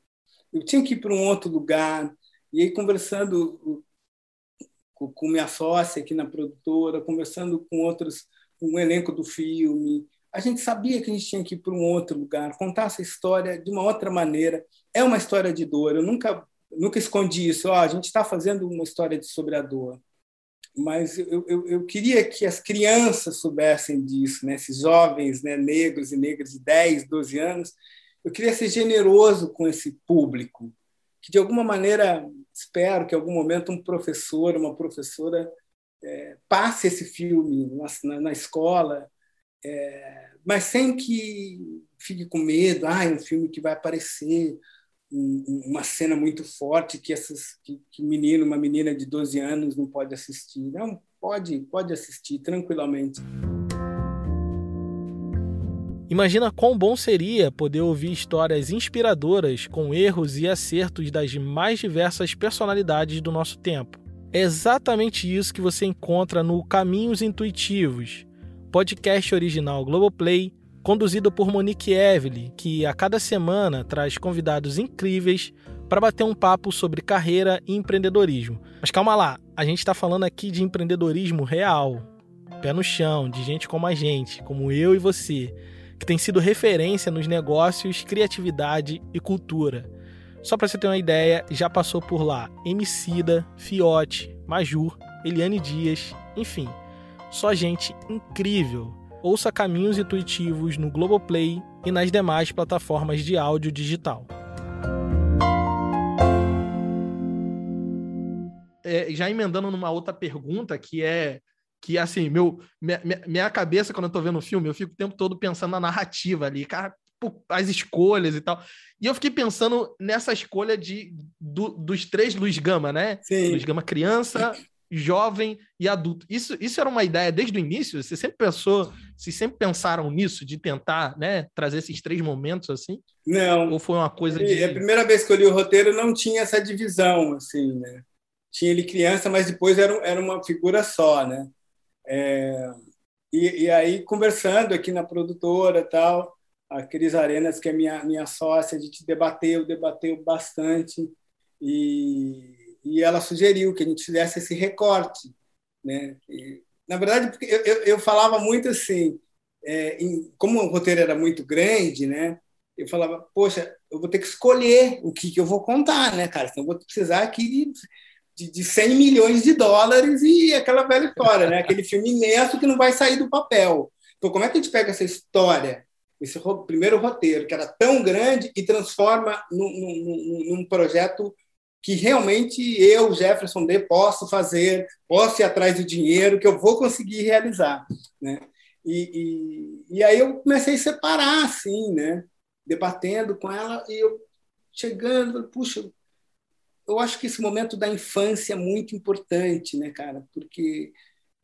Eu tinha que ir para um outro lugar. E aí, conversando com minha sócia aqui na produtora, conversando com outros, com o elenco do filme, a gente sabia que a gente tinha que ir para um outro lugar, contar essa história de uma outra maneira. É uma história de dor. Eu nunca, nunca escondi isso. Oh, a gente está fazendo uma história sobre a dor. Mas eu, eu, eu, queria que as crianças soubessem disso, né? esses jovens né? negros e negras de 10, 12 anos. Eu queria ser generoso com esse público, que de alguma maneira, espero que em algum momento um professor, uma professora é, passe esse filme na, na escola, é, mas sem que fique com medo, ah, é um filme que vai aparecer um, uma cena muito forte que essas que, que menino, uma menina de 12 anos não pode assistir. Não, pode, pode assistir tranquilamente. Imagina quão bom seria poder ouvir histórias inspiradoras com erros e acertos das mais diversas personalidades do nosso tempo. É exatamente isso que você encontra no Caminhos Intuitivos, podcast original Globoplay, conduzido por Monique Evely, que a cada semana traz convidados incríveis para bater um papo sobre carreira e empreendedorismo. Mas calma lá, a gente está falando aqui de empreendedorismo real, pé no chão, de gente como a gente, como eu e você, que tem sido referência nos negócios, criatividade e cultura. Só para você ter uma ideia, já passou por lá Emicida, Fiote, Majur, Eliane Dias, enfim Só gente incrível. Ouça Caminhos Intuitivos no Globoplay e nas demais plataformas de áudio digital. É, já emendando numa outra pergunta que é que assim, meu, minha, minha cabeça, quando eu tô vendo o filme, eu fico o tempo todo pensando na narrativa ali, cara, as escolhas e tal. E eu fiquei pensando nessa escolha de, do, dos três Luiz Gama, né? Sim. Luiz Gama criança, jovem e adulto. Isso, isso era uma ideia desde o início? Você sempre pensou, vocês sempre pensaram nisso, de tentar né, trazer esses três momentos assim? Não. Ou foi uma coisa de. A primeira vez que eu li o roteiro não tinha essa divisão, assim, né? Tinha ele criança, mas depois era, era uma figura só, né? É... E, e aí, conversando aqui na produtora tal, a Cris Arenas, que é minha, minha sócia, a gente debateu, debateu bastante. E e ela sugeriu que a gente fizesse esse recorte. Né? E, na verdade, eu, eu, eu, falava muito assim, é, em, como o roteiro era muito grande, né? eu falava, poxa, eu vou ter que escolher o que, que eu vou contar, né, cara? Então, eu vou precisar aqui de, de, de 100 milhões de dólares e aquela velha história, né? aquele filme imenso que não vai sair do papel. Então, como é que a gente pega essa história, esse primeiro roteiro, que era tão grande, e transforma num, num, num projeto que realmente eu, Jefferson D, posso fazer, posso ir atrás do dinheiro, que eu vou conseguir realizar. Né? E, e, e aí eu comecei a separar, assim, né? debatendo com ela, e eu chegando, puxa, eu acho que esse momento da infância é muito importante, né, cara? Porque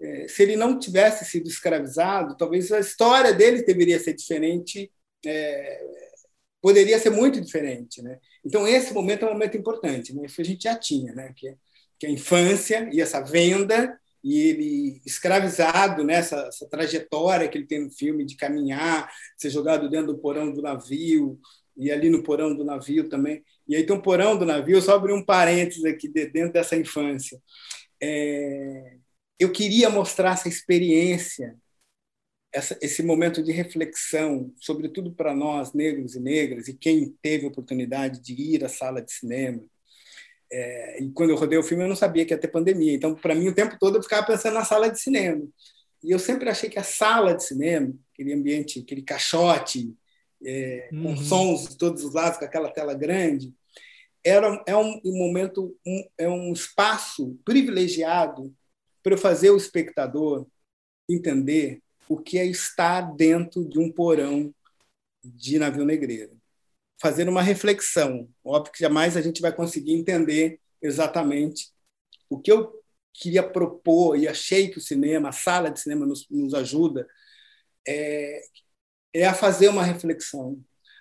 é, se ele não tivesse sido escravizado, talvez a história dele deveria ser diferente, é, poderia ser muito diferente, né? Então, esse momento é um momento importante, né? Isso a gente já tinha, né? Que, que a infância e essa venda e ele escravizado nessa né? essa trajetória que ele tem no filme de caminhar, ser jogado dentro do porão do navio e ali no porão do navio também. E aí tem um porão do navio, só abrir um parênteses aqui dentro dessa infância. É, eu queria mostrar essa experiência essa, esse momento de reflexão, sobretudo para nós, negros e negras, e quem teve a oportunidade de ir à sala de cinema. É, e quando eu rodei o filme, eu não sabia que ia ter pandemia. Então, para mim, o tempo todo eu ficava pensando na sala de cinema. E eu sempre achei que a sala de cinema, aquele ambiente, aquele caixote, é, uhum. com sons de todos os lados, com aquela tela grande, era, é um, um momento, um, é um espaço privilegiado para fazer o espectador entender o que é estar dentro de um porão de navio negreiro. Fazer uma reflexão. Óbvio que jamais a gente vai conseguir entender exatamente o que eu queria propor e achei que o cinema, a sala de cinema nos, nos ajuda, é, é a fazer uma reflexão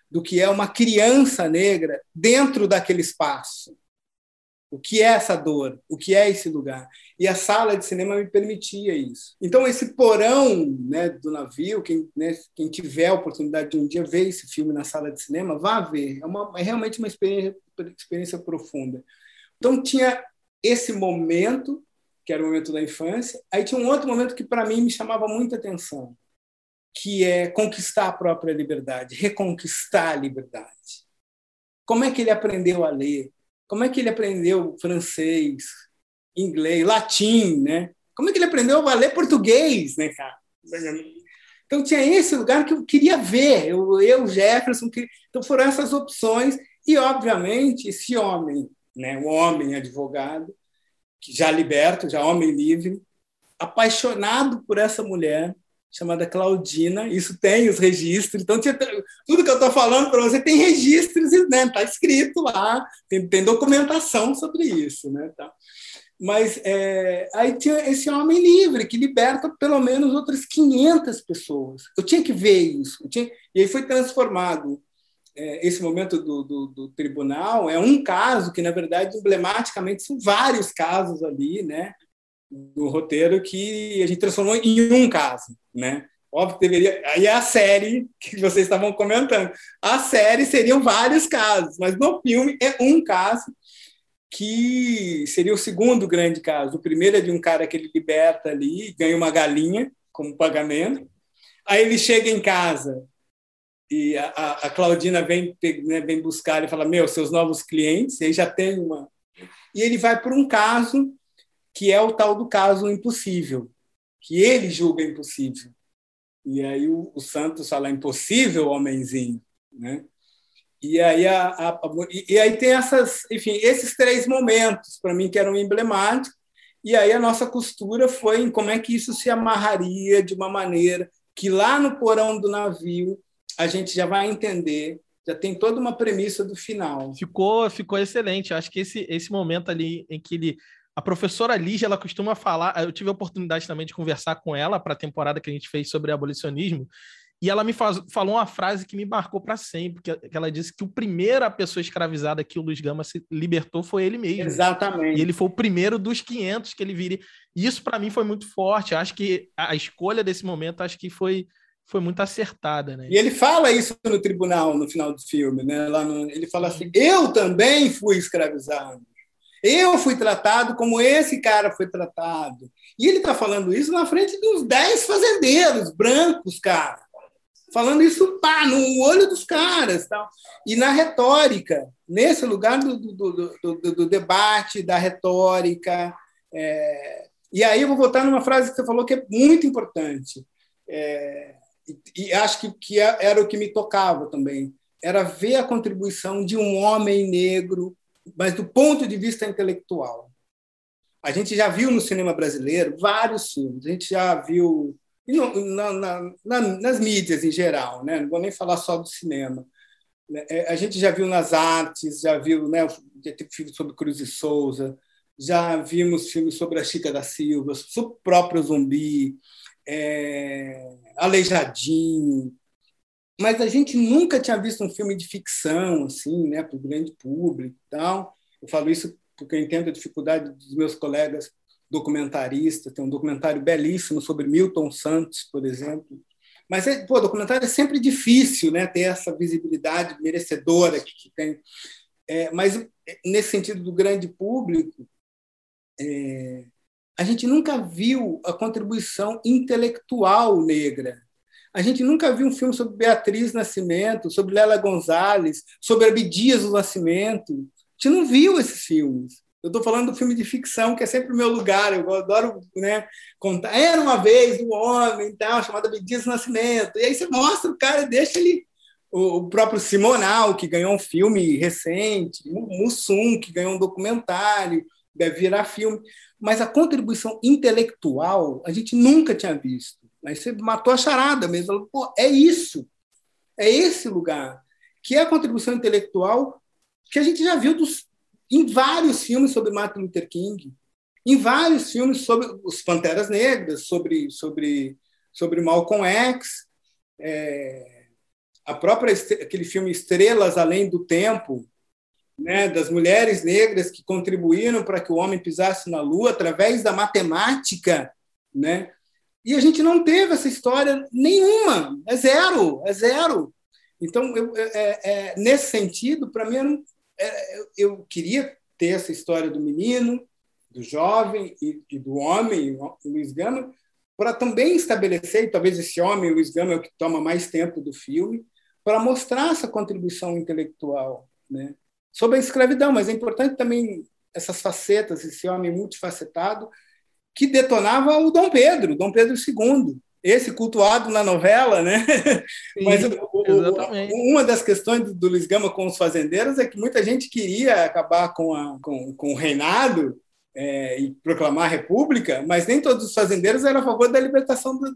do que é uma criança negra dentro daquele espaço o que é essa dor? O que é esse lugar? E a sala de cinema me permitia isso. Então, esse porão né, do navio, quem, né, quem tiver a oportunidade de um dia ver esse filme na sala de cinema, vá ver. É, uma, é realmente uma experiência, experiência profunda. Então, tinha esse momento, que era o momento da infância, aí tinha um outro momento que, para mim, me chamava muita atenção, que é conquistar a própria liberdade, reconquistar a liberdade. Como é que ele aprendeu a ler? Como é que ele aprendeu francês, inglês, latim, né? Como é que ele aprendeu a ler português, né, cara? Então tinha esse lugar que eu queria ver, eu, eu Jefferson, então foram essas opções e obviamente esse homem, né, o homem advogado, que já liberto, já homem livre, apaixonado por essa mulher, chamada Claudina. Isso tem os registros. Então, tudo que eu estou falando para você tem registros, né? Está escrito lá, tem, tem, documentação sobre isso, né? Tá? Mas é, aí tinha esse homem livre que liberta pelo menos outras 500 pessoas. Eu tinha que ver isso. Tinha, e aí foi transformado. É, esse momento do, do, do, tribunal é um caso que, na verdade, emblematicamente são vários casos ali, né? Do roteiro que a gente transformou em um caso, né? Óbvio que deveria. Aí a série que vocês estavam comentando. A série seriam vários casos, mas no filme é um caso que seria o segundo grande caso. O primeiro é de um cara que ele liberta ali, ganha uma galinha como pagamento. Aí ele chega em casa e a, a Claudina vem, né, vem buscar e fala: Meu, seus novos clientes. E aí já tem uma. E ele vai para um caso que é o tal do caso impossível, que ele julga impossível. E aí o, o Santos fala impossível, homenzinho, né? E aí, a, a, a, e aí tem essas, enfim, esses três momentos para mim que eram emblemáticos. E aí a nossa costura foi em como é que isso se amarraria de uma maneira que lá no porão do navio a gente já vai entender, já tem toda uma premissa do final. Ficou, ficou excelente. Acho que esse, esse momento ali em que ele a professora Lígia, ela costuma falar, eu tive a oportunidade também de conversar com ela para a temporada que a gente fez sobre abolicionismo, e ela me faz, falou uma frase que me marcou para sempre, que, que, ela disse que o primeiro a pessoa escravizada que o Luiz Gama se libertou foi ele mesmo. Exatamente. E ele foi o primeiro dos 500 que ele viria. E isso para mim foi muito forte. Acho que a escolha desse momento acho que foi foi muito acertada, né? E ele fala isso no tribunal no final do filme, né? Lá no, ele fala assim: "Eu também fui escravizado. Eu fui tratado como esse cara foi tratado". E ele está falando isso na frente dos dez fazendeiros brancos, cara falando isso pá, no olho dos caras. Tal. E na retórica, nesse lugar do, do, do, do debate, da retórica. É... E aí eu vou voltar numa frase que você falou que é muito importante. É... E, e, acho que, que é, era o que me tocava também. Era ver a contribuição de um homem negro, mas do ponto de vista intelectual. A gente já viu no cinema brasileiro vários filmes. A gente já viu na, na, na, nas mídias em geral, né? não vou nem falar só do cinema. Né? É, a gente já viu nas artes, já viu né, filmes sobre Cruz e Souza, já vimos filmes sobre a Chica da Silva, sobre o próprio Zumbi, é, Aleijadinho, mas a gente nunca tinha visto um filme de ficção assim, né, para o grande público, tal. Eu falo isso porque eu entendo a dificuldade dos meus colegas documentarista, tem um documentário belíssimo sobre Milton Santos, por exemplo. Mas, é, pô, documentário é sempre difícil né, ter essa visibilidade merecedora que, que tem. É, mas, nesse sentido do grande público, é, a gente nunca viu a contribuição intelectual negra. A gente nunca viu um filme sobre Beatriz Nascimento, sobre Lela Gonzalez, sobre Abdias do Nascimento. A gente não viu esses filmes. Eu estou falando do filme de ficção, que é sempre o meu lugar, eu adoro né, contar. Era uma vez um homem tal, chamado Abdias Nascimento. E aí você mostra o cara, deixa ele. O próprio Simonal, que ganhou um filme recente, Mussum, que ganhou um documentário, deve virar filme. Mas a contribuição intelectual a gente nunca tinha visto. Aí você matou a charada mesmo. Pô, é isso. É esse lugar. Que é a contribuição intelectual que a gente já viu dos em vários filmes sobre Martin Luther King, em vários filmes sobre os Panteras Negras, sobre, sobre, sobre Malcolm X, é, a própria aquele filme Estrelas Além do Tempo, né, das mulheres negras que contribuíram para que o homem pisasse na Lua através da matemática, né? E a gente não teve essa história nenhuma, é zero, é zero. Então, eu, é, é, nesse sentido, para mim, um, é, eu queria ter essa história do menino, do jovem e, e do homem, Luiz Gama, para também estabelecer, e talvez esse homem, Luiz Gama, é o que toma mais tempo do filme, para mostrar essa contribuição intelectual né? sobre a escravidão. Mas é importante também essas facetas, esse homem multifacetado, que detonava o Dom Pedro, Dom Pedro II, esse cultuado na novela, né? Sim, Mas o, o, uma das questões do Luiz Gama com os fazendeiros é que muita gente queria acabar com, a, com, com o reinado é, e proclamar a república, mas nem todos os fazendeiros eram a favor da libertação dos,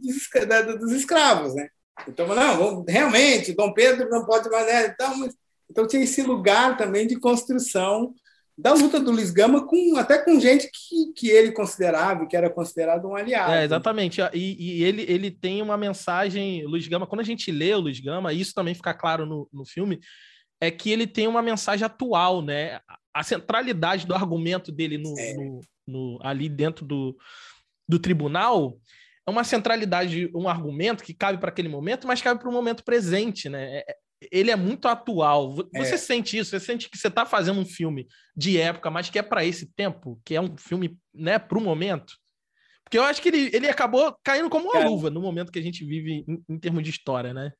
dos escravos, né? Então, não, realmente, Dom Pedro não pode mais... Né? Então, então tinha esse lugar também de construção da luta do Luiz Gama com até com gente que, que ele considerava, que era considerado um aliado. É, exatamente. E, e, ele, ele tem uma mensagem, Luiz Gama, quando a gente lê o Luiz Gama, isso também fica claro no, no filme, é que ele tem uma mensagem atual, né? A centralidade do argumento dele no, é. no, no ali dentro do, do tribunal é uma centralidade, um argumento que cabe para aquele momento, mas cabe para o momento presente, né? É, ele é muito atual. Você é. sente isso? Você sente que você está fazendo um filme de época, mas que é para esse tempo, que é um filme, né, para o momento? Porque eu acho que ele, ele acabou caindo como uma é. luva no momento que a gente vive em, em termos de história, né?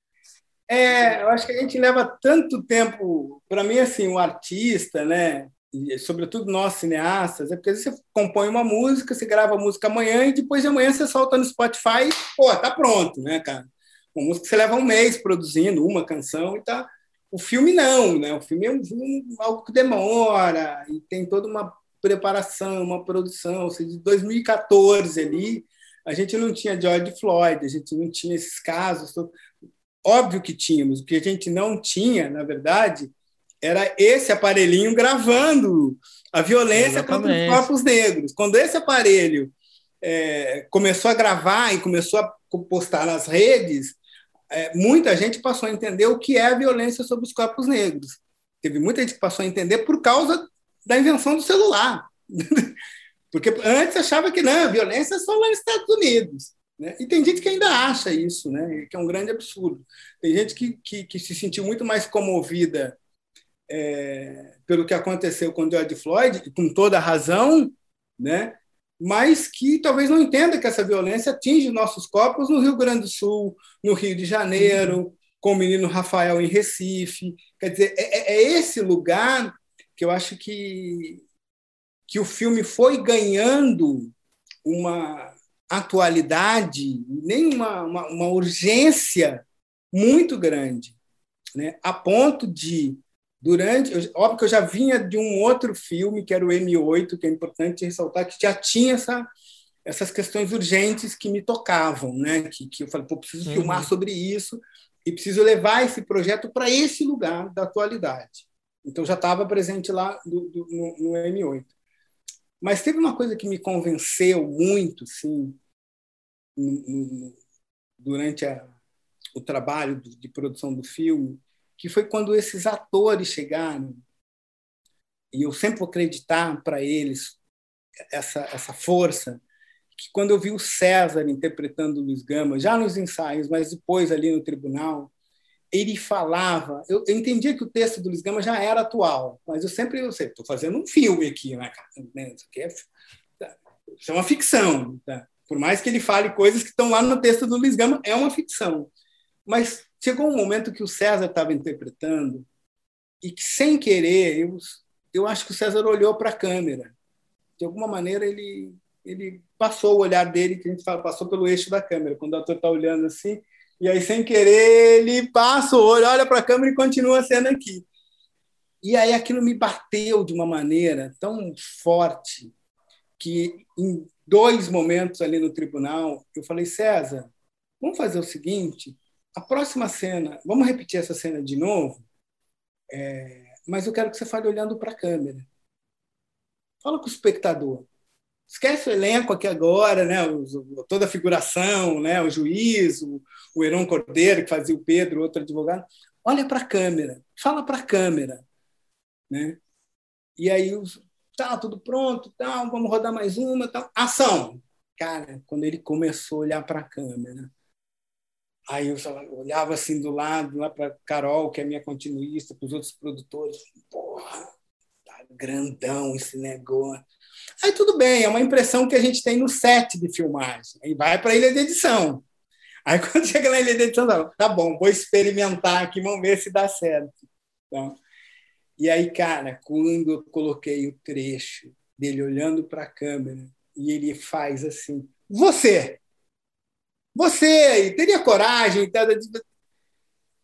É, eu acho que a gente leva tanto tempo, para mim assim, um artista, né, e sobretudo nós cineastas, é porque você compõe uma música, você grava a música amanhã e depois de amanhã você solta no Spotify e, pô, tá pronto, né, cara? Uma música que você leva um mês produzindo uma canção e tá. O filme não, né? O filme é um, um, algo que demora e tem toda uma preparação, uma produção. Ou seja, de 2014 ali, a gente não tinha George Floyd, a gente não tinha esses casos. Óbvio que tínhamos, o que a gente não tinha, na verdade, era esse aparelhinho gravando a violência Exatamente. contra os corpos negros. Quando esse aparelho é, começou a gravar e começou a postar nas redes, é, muita gente passou a entender o que é a violência sobre os corpos negros. Teve muita gente que passou a entender por causa da invenção do celular. Porque antes achava que não, a violência é só lá nos Estados Unidos. Né? E tem gente que ainda acha isso, né? que é um grande absurdo. Tem gente que, que, que se sentiu muito mais comovida é, pelo que aconteceu com George Floyd, com toda razão, né? Mas que talvez não entenda que essa violência atinge nossos corpos no Rio Grande do Sul, no Rio de Janeiro, com o menino Rafael em Recife. Quer dizer, é, é, é esse lugar que eu acho que, que o filme foi ganhando uma atualidade, nem uma, uma, uma urgência muito grande, né? a ponto de durante. Óbvio que eu já vinha de um outro filme, que era o M8, que é importante ressaltar, que já tinha essa, essas questões urgentes que me tocavam, né? que, que eu falei, pô, preciso uhum. filmar sobre isso e preciso levar esse projeto para esse lugar da atualidade. Então já estava presente lá do, do, no, no, M8. Mas teve uma coisa que me convenceu muito, sim, durante a, o trabalho de, de produção do filme, que foi quando esses atores chegaram, e eu sempre vou acreditar para eles essa, essa força, que quando eu vi o César interpretando o Luiz Gama, já nos ensaios, mas depois ali no tribunal, ele falava, eu, eu entendia que o texto do Luiz Gama já era atual, mas eu sempre, eu sei, estou fazendo um filme aqui, né, né Isso, aqui é, isso é uma ficção, tá? por mais que ele fale coisas que estão lá no texto do Luiz Gama, é uma ficção. Mas chegou um momento que o César estava interpretando e que, sem querer, eu, eu acho que o César olhou para a câmera. De alguma maneira, ele, ele passou o olhar dele, que a gente fala, passou pelo eixo da câmera, quando o ator está olhando assim, e aí, sem querer, ele passa o olho, olha para a câmera e continua sendo aqui. E aí aquilo me bateu de uma maneira tão forte que, em dois momentos ali no tribunal, eu falei, César, vamos fazer o seguinte, a próxima cena, vamos repetir essa cena de novo, é, mas eu quero que você fale olhando para a câmera. Fala com o espectador. Esquece o elenco aqui agora, né? toda a figuração, né? o juiz, o, o Heron Cordeiro, que fazia o Pedro, outro advogado. Olha para a câmera, fala para a câmera. Né? E aí, tá, tudo pronto, tá, vamos rodar mais uma. Tá. Ação! Cara, quando ele começou a olhar para a câmera, Aí eu olhava assim do lado, lá para Carol, que é minha continuista, para os outros produtores. Porra, tá grandão esse negócio. Aí tudo bem, é uma impressão que a gente tem no set de filmagem. Aí vai para a ilha de edição. Aí quando chega na ilha de edição, tá, bom, vou experimentar aqui, vamos ver se dá certo. Então, e aí, cara, quando eu coloquei o trecho dele olhando para a câmera e ele faz assim: Você! Você teria coragem? Tá?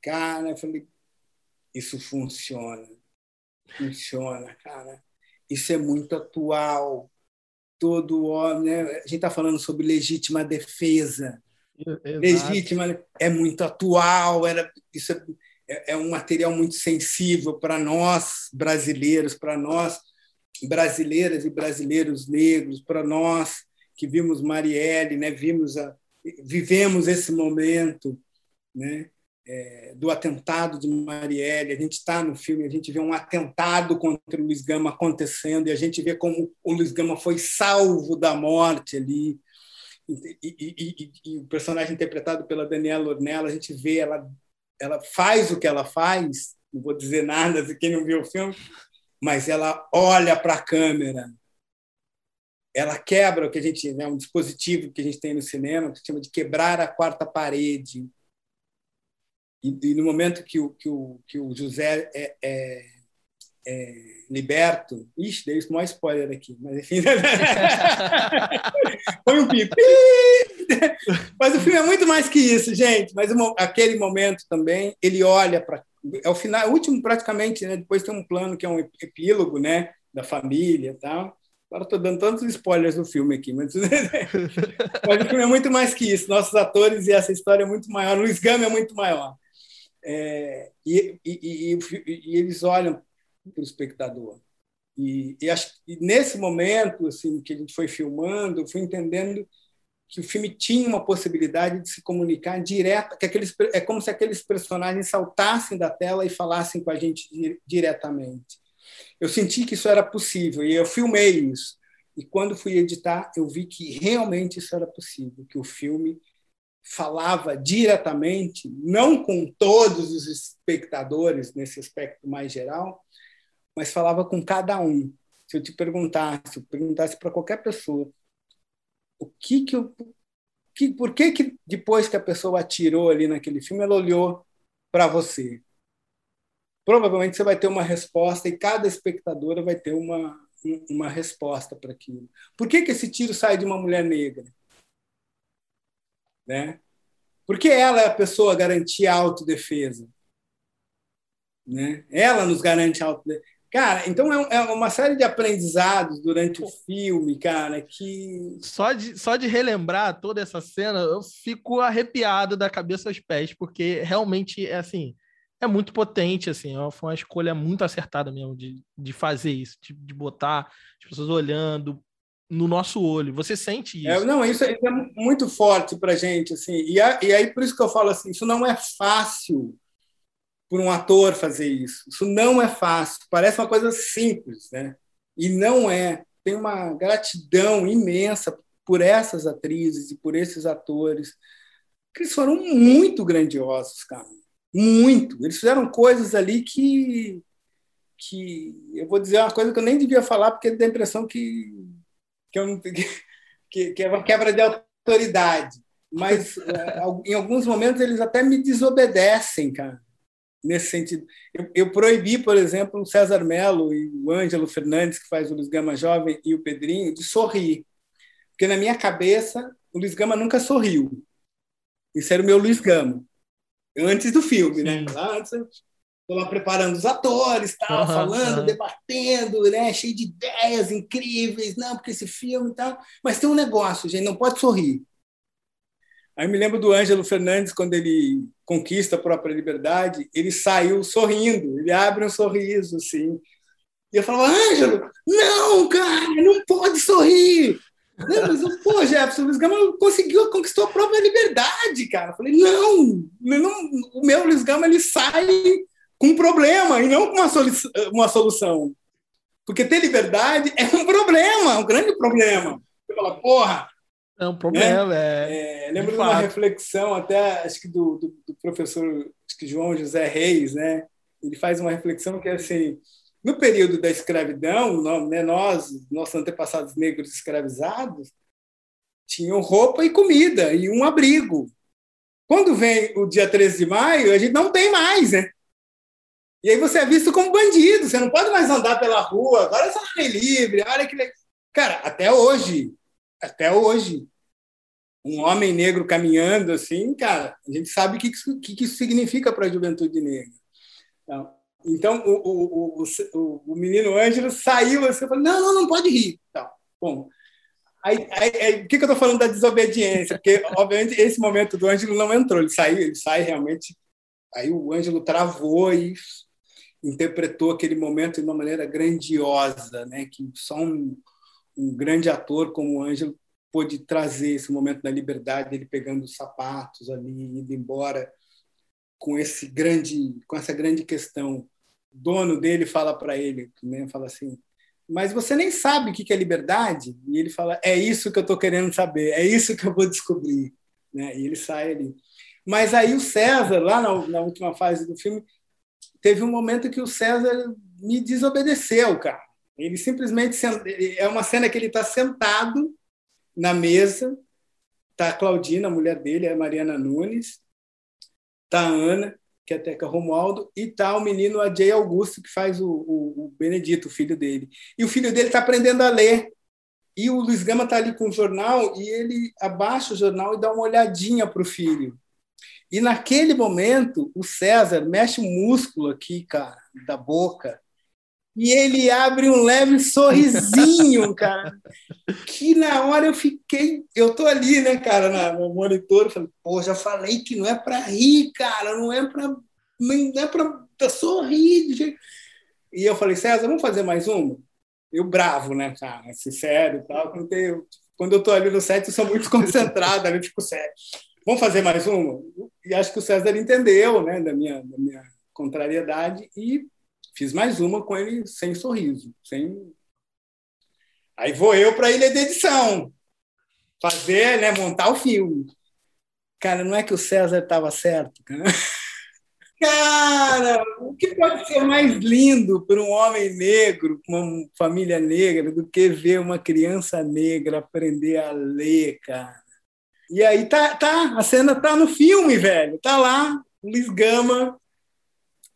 Cara, eu falei, isso funciona. Funciona, cara. Isso é muito atual. Todo homem, né? A gente está falando sobre legítima defesa. Exato. Legítima é muito atual. Era, isso é, é, é um material muito sensível para nós brasileiros, para nós brasileiras e brasileiros negros, para nós que vimos Marielle, né? Vimos a, vivemos esse momento né, é, do atentado de Marielle. A gente está no filme, a gente vê um atentado contra o Luiz Gama acontecendo e a gente vê como o Luiz Gama foi salvo da morte ali. E, e, e, e o personagem interpretado pela Daniela Ornella, a gente vê ela, ela faz o que ela faz. Não vou dizer nada se quem não viu o filme, mas ela olha para a câmera ela quebra o que a gente né, um dispositivo que a gente tem no cinema que chama de quebrar a quarta parede e, e no momento que o que o, que o José é, é, é, liberto. Ixi, dei um spoiler aqui, mas enfim. Foi um pipi. Mas o filme é muito mais que isso, gente. Mas aquele momento também, ele olha para. É o final, o último praticamente, né? Depois tem um plano que é um epílogo, né? Da família tal. Agora estou dando tantos spoilers do filme aqui, mas... o filme é muito mais que isso. Nossos atores e essa história é muito maior. Luiz Gama é muito maior. É, e, e, e, e, eles olham para o espectador. E, acho, e, nesse momento assim que a gente foi filmando, eu fui entendendo que o filme tinha uma possibilidade de se comunicar direto, que aqueles, é como se aqueles personagens saltassem da tela e falassem com a gente diretamente. Eu senti que isso era possível e eu filmei isso. E quando fui editar, eu vi que realmente isso era possível, que o filme falava diretamente, não com todos os espectadores nesse aspecto mais geral, mas falava com cada um. Se eu te perguntasse, eu perguntasse para qualquer pessoa, o que que eu que, por que, que depois que a pessoa atirou ali naquele filme, ela olhou para você? Provavelmente você vai ter uma resposta e cada espectadora vai ter uma, uma resposta para aquilo. Por que, que esse tiro sai de uma mulher negra? Né? Porque ela é a pessoa a garantir a autodefesa. Né? Ela nos garante a autodefesa. Cara, então é, é uma série de aprendizados durante o filme, cara, que. Só de, só de relembrar toda essa cena, eu fico arrepiado da cabeça aos pés, porque realmente é assim é muito potente, assim, é foi uma escolha muito acertada mesmo de, de fazer isso, de, de botar as pessoas olhando no nosso olho. Você sente é, isso? É, não, isso, isso, é muito forte para gente, assim, e, a, e aí por isso que eu falo assim, isso não é fácil por um ator fazer isso. Isso não é fácil. Parece uma coisa simples, né? E não é. Tem uma gratidão imensa por essas atrizes e por esses atores, que eles foram muito grandiosos, cara muito. Eles fizeram coisas ali que, que eu vou dizer uma coisa que eu nem devia falar, porque dá a impressão que, que, eu não, que, que é uma quebra de autoridade. Mas é, em alguns momentos eles até me desobedecem, cara, nesse sentido. Eu, eu proibi, por exemplo, o César Melo e o Ângelo Fernandes, que faz o Luiz Gama Jovem, e o Pedrinho, de sorrir. Porque na minha cabeça, o Luiz Gama nunca sorriu. Isso era o meu Luiz Gama antes do filme, né? Lá antes, tô lá preparando os atores, tal, uhum, falando, uhum. debatendo, né? Cheio de ideias incríveis, não, porque esse filme e tal. Mas tem um negócio, gente, não pode sorrir. Aí me lembro do Ângelo Fernandes, quando ele conquista a própria liberdade, ele saiu sorrindo, ele abre um sorriso, assim. E eu falava, Ângelo, não, cara, não pode sorrir. Não, mas, pô, Jefferson, o Luiz Gama conseguiu, conquistou a própria liberdade, cara. Eu falei, não, não, o meu Luiz Gama ele sai com um problema e não com uma, solu uma solução. Porque ter liberdade é um problema, um grande problema. Você fala, porra. É um problema, né? é. é lembro de, de uma reflexão, até acho que do, do, do professor acho que João José Reis, né? Ele faz uma reflexão que é assim no período da escravidão, né, nós, nossos antepassados negros escravizados, tinham roupa e comida e um abrigo. Quando vem o dia 13 de maio, a gente não tem mais, né? E aí você é visto como bandido, você não pode mais andar pela rua, agora você é livre, olha que Cara, até hoje, até hoje, um homem negro caminhando assim, cara, a gente sabe o que, que, que isso significa para a juventude negra. Então, então, o, o, o, o menino Ângelo saiu assim, falou, não, não, não pode rir. Então, bom, aí, aí, aí, o que, que eu estou falando da desobediência? Porque, obviamente, esse momento do Ângelo não entrou, ele saiu, ele sai realmente... Aí o Ângelo travou e interpretou aquele momento de uma maneira grandiosa, né? que só um, um grande ator como o Ângelo pôde trazer esse momento da liberdade, ele pegando os sapatos ali, indo embora com esse grande, com essa grande questão dono dele fala para ele, né, fala assim, mas você nem sabe o que é liberdade? E ele fala, é isso que eu estou querendo saber, é isso que eu vou descobrir. Né? E ele sai ali. Mas aí o César, lá na, na última fase do filme, teve um momento que o César me desobedeceu, cara. Ele simplesmente é uma cena que ele está sentado na mesa, tá a Claudina, a mulher dele, é a Mariana Nunes, tá a Ana, que é a Teca Romualdo, e tá o menino Ajay Augusto, que faz o, o, o Benedito, o filho dele. E o filho dele está aprendendo a ler. E o Luiz Gama está ali com o jornal e ele abaixa o jornal e dá uma olhadinha para o filho. E naquele momento, o César mexe o músculo aqui, cara, da boca, e ele abre um leve sorrisinho, cara. Que na hora eu fiquei. Eu tô ali, né, cara, no monitor, falei, pô, já falei que não é para rir, cara, não é para não é para sorrir. E eu falei, César, vamos fazer mais uma? Eu bravo, né, cara, assim, sério e tal. Quando eu, quando eu tô ali no set, eu sou muito concentrado, ali fico sério. Vamos fazer mais uma? E acho que o César entendeu, né, da minha, da minha contrariedade e Fiz mais uma com ele sem sorriso, sem. Aí vou eu para a ilha de edição, fazer, né, montar o filme. Cara, não é que o César estava certo, cara. Cara, o que pode ser mais lindo para um homem negro, uma família negra, do que ver uma criança negra aprender a ler, cara? E aí tá, tá, a cena tá no filme, velho. Tá lá, Luiz Gama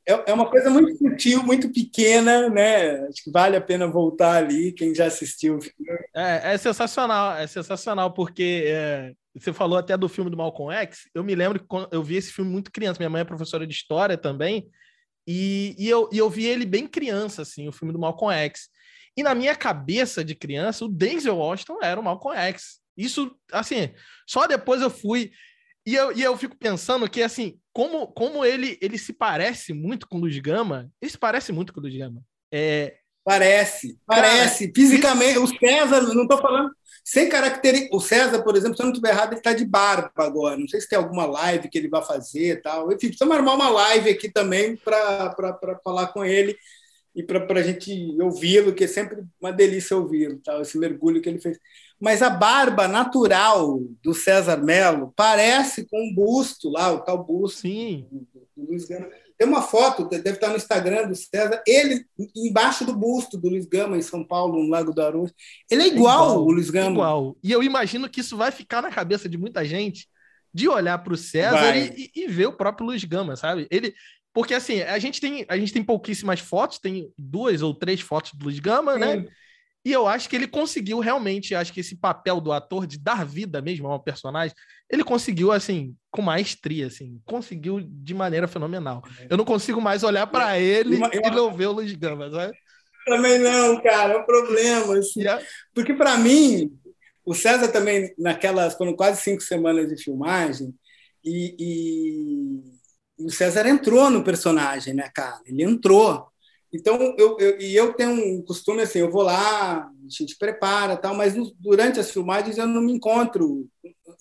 é, é uma coisa muito sutil, muito pequena, né? Acho que vale a pena voltar ali, quem já assistiu o filme. É, é sensacional, é sensacional, porque é, você falou até do filme do Malcolm X. Eu me lembro que eu vi esse filme muito criança. Minha mãe é professora de história também, e, e, eu, e eu vi ele bem criança, assim, o filme do Malcolm X. E na minha cabeça de criança, o Denzel Washington era o Malcolm X. Isso, assim, só depois eu fui e eu, e eu fico pensando que, assim, como, como ele, ele se parece muito com o Luiz Gama, ele se parece muito com o Luiz Gama. É... Parece, parece. Cara, Fisicamente, o César, não estou falando sem característica. O César, por exemplo, se eu não estiver errado, ele está de barba agora. Não sei se tem alguma live que ele vai fazer tal. Enfim, precisamos armar uma live aqui também para falar com ele e para a gente ouvi-lo, que é sempre uma delícia ouvi-lo, tal, esse mergulho que ele fez mas a barba natural do César Melo parece com um busto lá, o tal busto Sim. do Luiz Gama. Tem uma foto, deve estar no Instagram do César, ele embaixo do busto do Luiz Gama, em São Paulo, no Lago do Aruz. Ele é igual, igual o Luiz Gama. Igual. E eu imagino que isso vai ficar na cabeça de muita gente de olhar para o César e, e, ver o próprio Luiz Gama, sabe? Ele, porque assim, a gente tem, a gente tem pouquíssimas fotos, tem duas ou três fotos do Luiz Gama, né? Sim. né? E eu acho que ele conseguiu realmente, acho que esse papel do ator de dar vida mesmo ao personagem, ele conseguiu assim, com maestria, assim, conseguiu de maneira fenomenal. Eu não consigo mais olhar para ele eu, e não ver o Luiz Gama, sabe? Também não, cara, é um problema. Assim. Yeah. Porque para mim, o César também, naquelas, foram quase cinco semanas de filmagem, e, e o César entrou no personagem, né, cara? Ele entrou. Então, eu, eu, e eu tenho um costume assim, eu vou lá, a gente prepara tal, mas no, durante as filmagens eu não me encontro,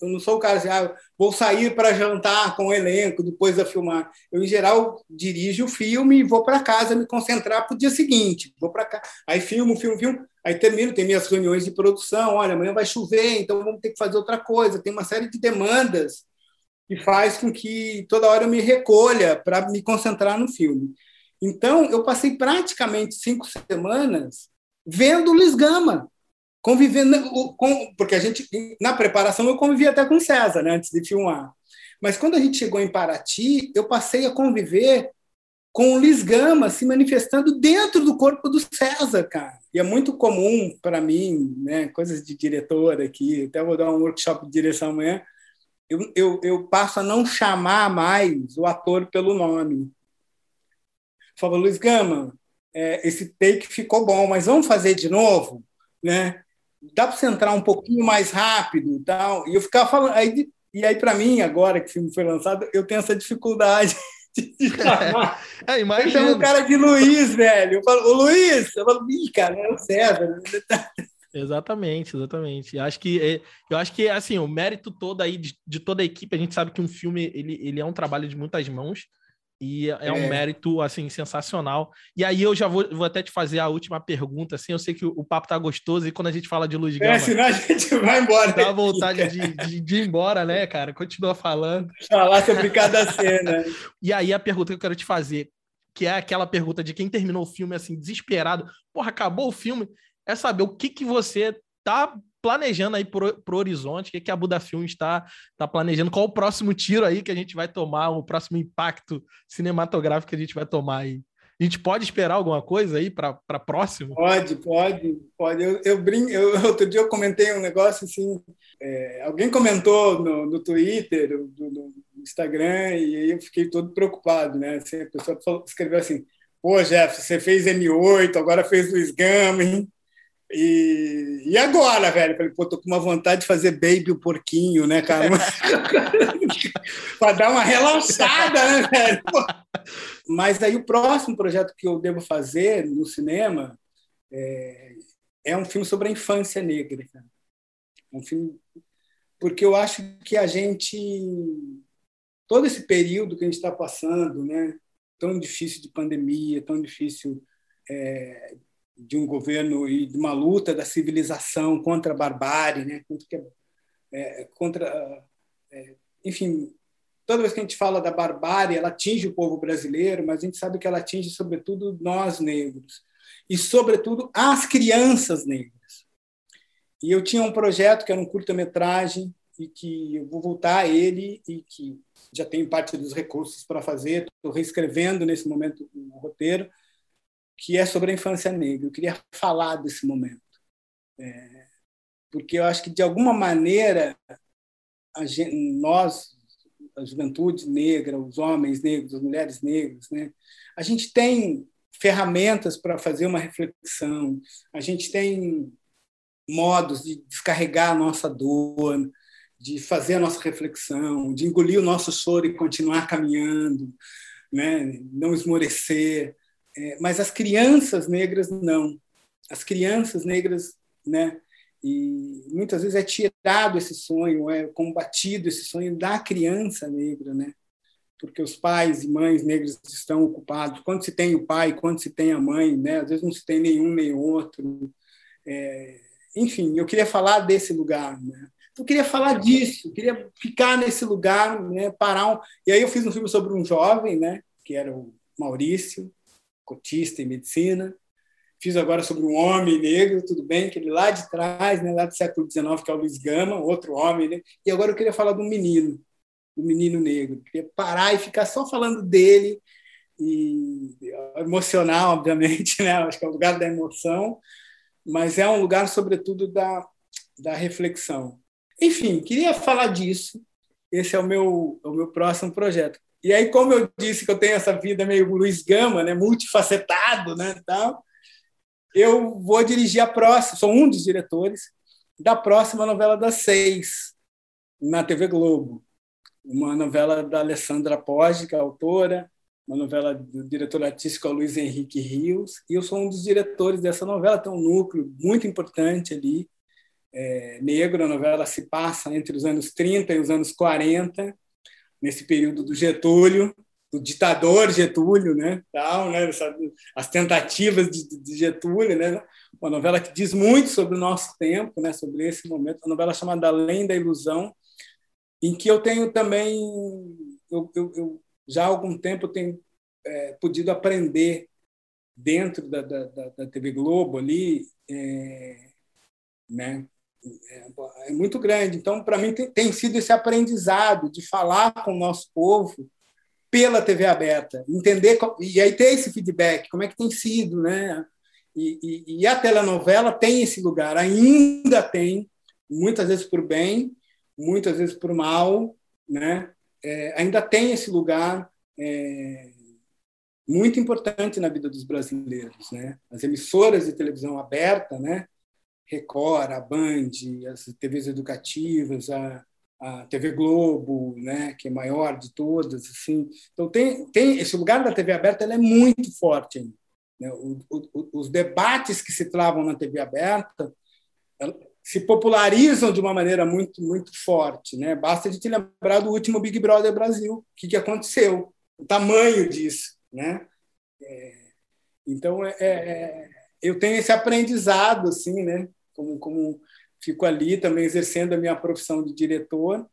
eu não sou o cara assim, ah, vou sair para jantar com o elenco depois da filmar. Eu, em geral, dirijo o filme e vou para casa me concentrar para o dia seguinte. Vou para cá, aí filmo, filmo, filmo, aí termino, tem minhas reuniões de produção, olha, amanhã vai chover, então vamos ter que fazer outra coisa. Tem uma série de demandas que faz com que toda hora eu me recolha para me concentrar no filme. Então, eu passei praticamente cinco semanas vendo Luiz Gama, convivendo, com, porque a gente, na preparação, eu convivi até com César, né, antes de filmar. Mas quando a gente chegou em Paraty, eu passei a conviver com o Luiz Gama se manifestando dentro do corpo do César, cara. E é muito comum para mim, né, coisas de diretor aqui, até vou dar um workshop de direção amanhã, eu, eu, eu passo a não chamar mais o ator pelo nome falou, Luiz Gama, é, esse take ficou bom, mas vamos fazer de novo, né? Dá para você entrar um pouquinho mais rápido e tal. E eu ficava falando, aí, e aí para mim agora que o filme foi lançado, eu tenho essa dificuldade de chamar. É. Eu chamo o cara de Luiz, velho. Eu falo, ô Luiz, eu falo, ih, cara, é o César. Exatamente, exatamente. Eu acho que é, eu acho que assim, o mérito todo aí de, de, toda a equipe, a gente sabe que um filme ele, ele é um trabalho de muitas mãos. E é, é um mérito, assim, sensacional. E aí eu já vou, vou até te fazer a última pergunta, assim, eu sei que o, papo tá gostoso e quando a gente fala de Luz Gama... É, senão a gente vai embora. Dá vontade de, de, de, ir embora, né, cara? Continua falando. Falar sobre cada cena. e aí a pergunta que eu quero te fazer, que é aquela pergunta de quem terminou o filme, assim, desesperado. Porra, acabou o filme. É saber o que, que você tá planejando aí pro, pro horizonte? O que, que a Buda Filmes está tá planejando? Qual o próximo tiro aí que a gente vai tomar? O próximo impacto cinematográfico que a gente vai tomar aí? A gente pode esperar alguma coisa aí para próximo? Pode, pode, pode. Eu, eu, brin... eu outro dia eu comentei um negócio assim. É, alguém comentou no, no Twitter, no, no, Instagram, e aí eu fiquei todo preocupado, né? Assim, a pessoa falou, escreveu assim: Pô, Jeff, você fez M8, agora fez Luiz Gama, hein? E, e agora, velho? Falei, pô, tô com uma vontade de fazer Baby o Porquinho, né, cara? para dar uma relaxada, né, velho? Mas aí o próximo projeto que eu devo fazer no cinema é, é um filme sobre a infância negra. Cara. Um filme porque eu acho que a gente todo esse período que a gente está passando, né, tão difícil de pandemia, tão difícil é, de um governo e de uma luta da civilização contra a barbárie, né? contra, é, contra é, enfim, toda vez que a gente fala da barbárie, ela atinge o povo brasileiro, mas a gente sabe que ela atinge sobretudo nós negros e sobretudo as crianças negras. E eu tinha um projeto que era um curta-metragem e que eu vou voltar a ele e que já tenho parte dos recursos para fazer, estou reescrevendo nesse momento o roteiro, que é sobre a infância negra. Eu queria falar desse momento. É, porque eu acho que, de alguma maneira, gente, nós, a juventude negra, os homens negros, as mulheres negras, né, a gente tem ferramentas para fazer uma reflexão, a gente tem modos de descarregar a nossa dor, de fazer a nossa reflexão, de engolir o nosso choro e continuar caminhando, né? não esmorecer. É, mas as crianças negras não. As crianças negras, né? E muitas vezes é tirado esse sonho, é combatido esse sonho da criança negra, né? Porque os pais e mães negros estão ocupados. Quando se tem o pai, quando se tem a mãe, né? Às vezes não se tem nenhum nem outro. É... Enfim, eu queria falar desse lugar, né? Eu queria falar disso, queria ficar nesse lugar, né? Parar. Um... E aí eu fiz um filme sobre um jovem, né? Que era o Maurício, cotista em medicina. Fiz agora sobre um homem negro, tudo bem, que ele lá de trás, né, lá do século XIX, que é o Luiz Gama, outro homem. Né? E agora eu queria falar do menino, do menino negro. Eu queria parar e ficar só falando dele, e emocional, obviamente, né? acho que é o lugar da emoção, mas é um lugar, sobretudo, da, da reflexão. Enfim, queria falar disso. Esse é o meu, é o meu próximo projeto. E aí, como eu disse que eu tenho essa vida meio Luiz Gama, né, multifacetado, né, tal, eu vou dirigir a próxima, sou um dos diretores da próxima novela das seis, na TV Globo. Uma novela da Alessandra Poggi, que é autora, uma novela do diretor artístico Luiz Henrique Rios, e eu sou um dos diretores dessa novela, tem um núcleo muito importante ali, é, negro, a novela se passa entre os anos 30 e os anos 40, nesse período do Getúlio, do ditador Getúlio, né? Tal, né? As tentativas de, Getúlio, né? Uma novela que diz muito sobre o nosso tempo, né? Sobre esse momento. Uma novela chamada Além da Ilusão, em que eu tenho também, eu, eu, eu já há algum tempo tenho é, podido aprender dentro da, da, da TV Globo ali, é, né? É, é, muito grande. Então, para mim, tem, tem, sido esse aprendizado de falar com o nosso povo pela TV aberta, entender e aí ter esse feedback, como é que tem sido, né? E, e, e a telenovela tem esse lugar, ainda tem, muitas vezes por bem, muitas vezes por mal, né? É, ainda tem esse lugar é, muito importante na vida dos brasileiros, né? As emissoras de televisão aberta, né? Record, a Band, as TVs educativas, a, a TV Globo, né, que é maior de todas, assim. Então tem tem esse lugar da TV aberta, ela é muito forte. Né? o, o, os debates que se travam na TV aberta se popularizam de uma maneira muito muito forte, né? Basta a gente lembrar do último Big Brother Brasil, o que, que aconteceu, o tamanho disso, né? É, então é, é, eu tenho esse aprendizado assim, né? Como, como fico ali também exercendo a minha profissão de diretor,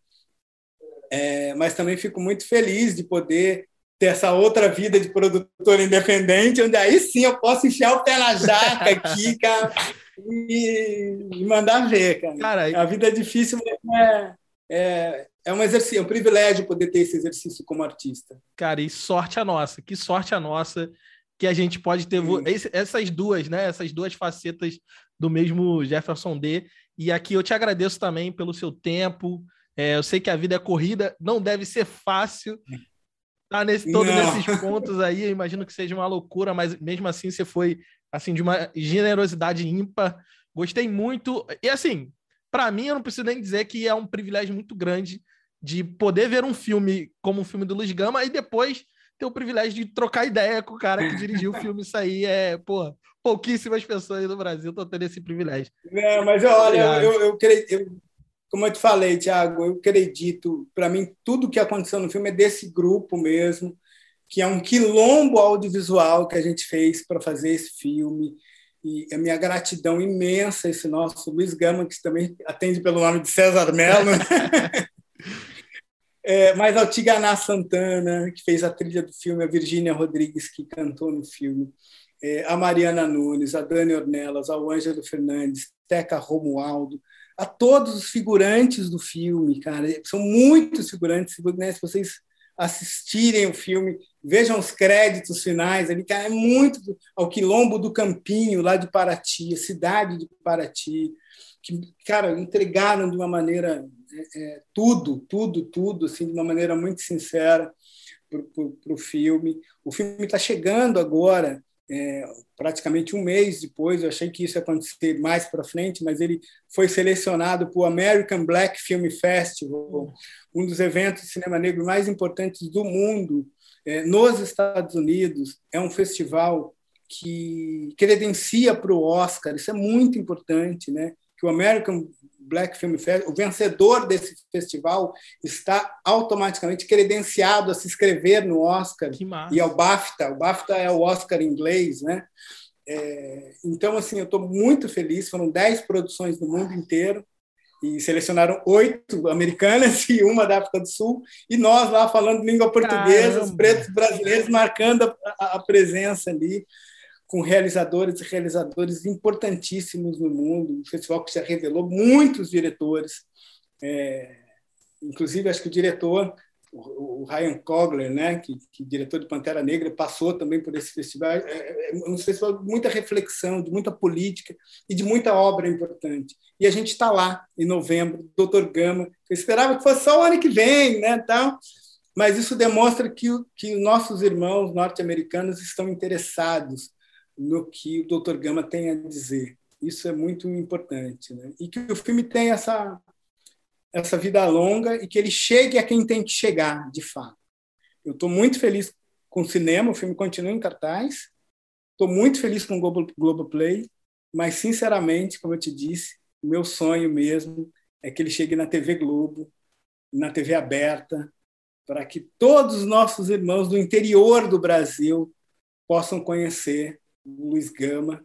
é, mas também fico muito feliz de poder ter essa outra vida de produtor independente, onde aí sim eu posso enfiar o pé na jaca aqui, cara, e, mandar ver, cara. cara. A vida é difícil, mas é, é, é um exercício, é um privilégio poder ter esse exercício como artista. Cara, e sorte a nossa, que sorte a nossa que a gente pode ter esse, essas duas, né? Essas duas facetas do mesmo Jefferson D. E aqui eu te agradeço também pelo seu tempo. É, eu sei que a vida é corrida, não deve ser fácil. Tá nesse todos esses pontos aí, eu imagino que seja uma loucura, mas mesmo assim você foi assim de uma generosidade ímpar. Gostei muito. E assim, para mim eu não preciso nem dizer que é um privilégio muito grande de poder ver um filme como o filme do Luiz Gama e depois ter o privilégio de trocar ideia com o cara que dirigiu o filme. Isso aí é, pô, pouquíssimas pessoas no Brasil estão tendo esse privilégio. Não, mas olha, eu, eu, eu, como eu te falei, Thiago, eu acredito, para mim, tudo que aconteceu no filme é desse grupo mesmo, que é um quilombo audiovisual que a gente fez para fazer esse filme. E a minha gratidão imensa a esse nosso Luiz Gama, que também atende pelo nome de César Mello. É, mas ao Tiganá Santana, que fez a trilha do filme, a Virgínia Rodrigues, que cantou no filme, é, a Mariana Nunes, a Dani Ornelas, ao Ângelo Fernandes, Teca Romualdo, a todos os figurantes do filme, cara. São muitos figurantes, né? se vocês assistirem o filme, vejam os créditos finais ali, cara, é muito ao Quilombo do Campinho, lá de Paraty, a cidade de Paraty, que, cara, entregaram de uma maneira é, é, tudo, tudo, tudo, assim, de uma maneira muito sincera para o filme. O filme está chegando agora, é, praticamente um mês depois. Eu achei que isso ia acontecer mais para frente, mas ele foi selecionado para o American Black Film Festival, um dos eventos de cinema negro mais importantes do mundo, é, nos Estados Unidos. É um festival que credencia para o Oscar. Isso é muito importante, né? Que o American Black Film Festival, o vencedor desse festival está automaticamente credenciado a se inscrever no Oscar e ao BAFTA. O BAFTA é o Oscar inglês, né? É, então, assim, eu estou muito feliz. Foram dez produções do mundo inteiro e selecionaram oito americanas e uma da África do Sul. E nós lá falando língua portuguesa, os pretos brasileiros marcando a, a presença ali com realizadores e realizadores importantíssimos no mundo, um festival que já revelou muitos diretores, é, inclusive acho que o diretor, o, Ryan Coogler, né, que, que diretor de Pantera Negra, passou também por esse festival. É, é, é um festival de muita reflexão, de muita política e de muita obra importante. E a gente está lá em novembro, Doutor Gama. Eu esperava que fosse só o ano que vem, né, tal. Mas isso demonstra que, que nossos irmãos norte-americanos estão interessados no que o Dr. Gama tem a dizer. Isso é muito importante. Né? E que o filme tem essa, essa vida longa e que ele chegue a quem tem que chegar, de fato. Eu estou muito feliz com o cinema, o filme continua em cartaz. Estou muito feliz com o Globo, Globoplay, mas, sinceramente, como eu te disse, meu sonho mesmo é que ele chegue na TV Globo, na TV aberta, para que todos os nossos irmãos do interior do Brasil possam conhecer Luiz Gama,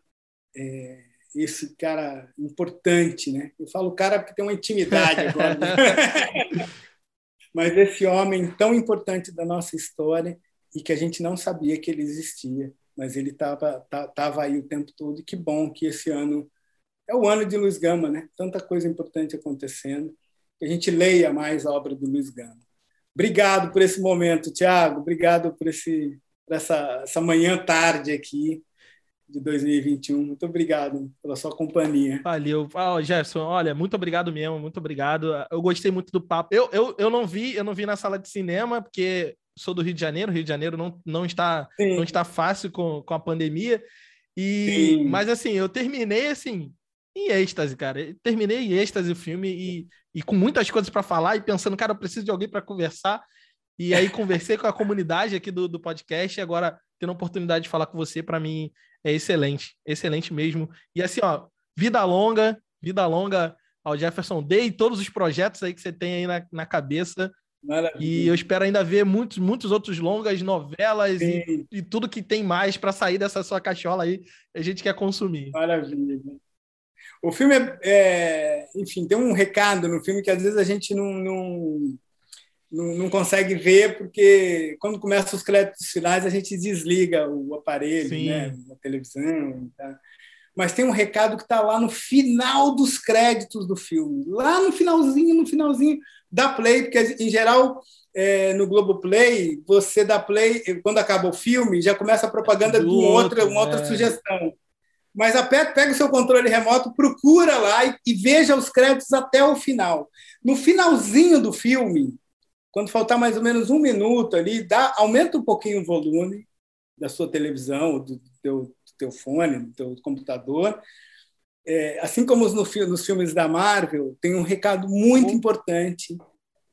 é, esse cara importante, né? Eu falo cara porque tem uma intimidade agora. Né? Mas esse homem tão importante da nossa história e que a gente não sabia que ele existia, mas ele estava tava aí o tempo todo. E que bom que esse ano é o ano de Luiz Gama, né? Tanta coisa importante acontecendo. Que a gente leia mais a obra do Luiz Gama. Obrigado por esse momento, Tiago. Obrigado por, esse, por essa, essa manhã tarde aqui de 2021. Muito obrigado pela sua companhia. Valeu. Oh, Jefferson, olha, muito obrigado mesmo, muito obrigado. Eu gostei muito do papo. Eu, eu, eu não vi, eu não vi na sala de cinema, porque sou do Rio de Janeiro, Rio de Janeiro não, não está não está fácil com, com a pandemia. E Sim. mas assim, eu terminei assim em êxtase, cara. Eu terminei em êxtase o filme e, e com muitas coisas para falar e pensando, cara, eu preciso de alguém para conversar. E aí conversei com a comunidade aqui do, do podcast e agora tendo a oportunidade de falar com você, para mim, é excelente, excelente mesmo. E assim, ó, vida longa, vida longa ao Jefferson Day e todos os projetos aí que você tem aí na, na cabeça. Maravilha. E eu espero ainda ver muitos, muitos outros longas, novelas e, e, tudo que tem mais para sair dessa sua cachola aí, a gente quer consumir. Maravilha. O filme é, é, enfim, tem um recado no filme que às vezes a gente não, não não, não, consegue ver, porque quando começam os créditos finais a gente desliga o aparelho, né, a televisão. Tá? mas tem um recado que está lá no final dos créditos do filme, lá no finalzinho, no finalzinho da play, porque em geral é, no Globoplay, você dá play, quando acaba o filme, já começa a propaganda de uma outra, uma outra é. sugestão. Mas aperta, pega o seu controle remoto, procura lá e, e veja os créditos até o final. No finalzinho do filme, quando faltar mais ou menos um minuto ali, dá, aumenta um pouquinho o volume da sua televisão, do teu, do teu fone, do teu computador. É, assim como no, nos filmes da Marvel, tem um recado muito importante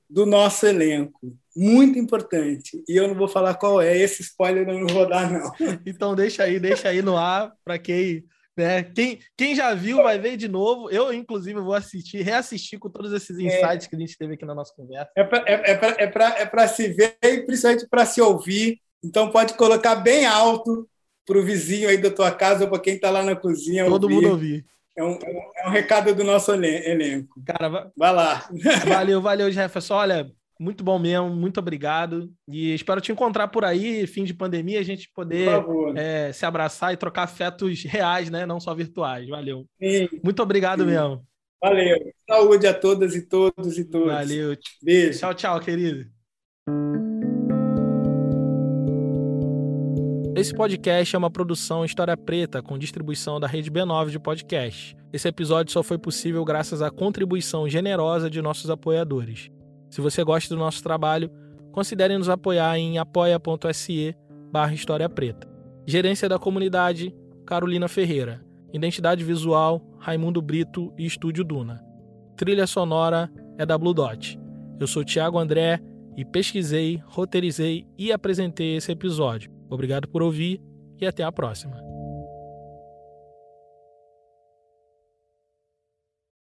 do nosso elenco. Muito importante. E eu não vou falar qual é, esse spoiler eu não vou dar, não. Então deixa aí, deixa aí no ar para quem. Né? Quem, quem já viu vai ver de novo. Eu, inclusive, vou assistir, reassistir com todos esses insights é, que a gente teve aqui na nossa conversa. É para é é é se ver e principalmente para se ouvir. Então pode colocar bem alto para o vizinho aí da tua casa ou para quem está lá na cozinha. Todo ouvir. mundo ouvir. É um, é um recado do nosso elenco. Cara, vai lá. Valeu, valeu, Jefferson. Olha, muito bom mesmo, muito obrigado. E espero te encontrar por aí, fim de pandemia, a gente poder é, se abraçar e trocar afetos reais, né? Não só virtuais. Valeu. Sim. Muito obrigado Sim. mesmo. Valeu. Saúde a todas e todos e todos. Valeu. Beijo. Tchau, tchau, querido. Esse podcast é uma produção História Preta com distribuição da rede B9 de podcast. Esse episódio só foi possível graças à contribuição generosa de nossos apoiadores. Se você gosta do nosso trabalho, considere nos apoiar em apoia.se barra História Preta. Gerência da Comunidade, Carolina Ferreira. Identidade Visual, Raimundo Brito e Estúdio Duna. Trilha sonora é da Blue Dot. Eu sou Tiago André e pesquisei, roteirizei e apresentei esse episódio. Obrigado por ouvir e até a próxima.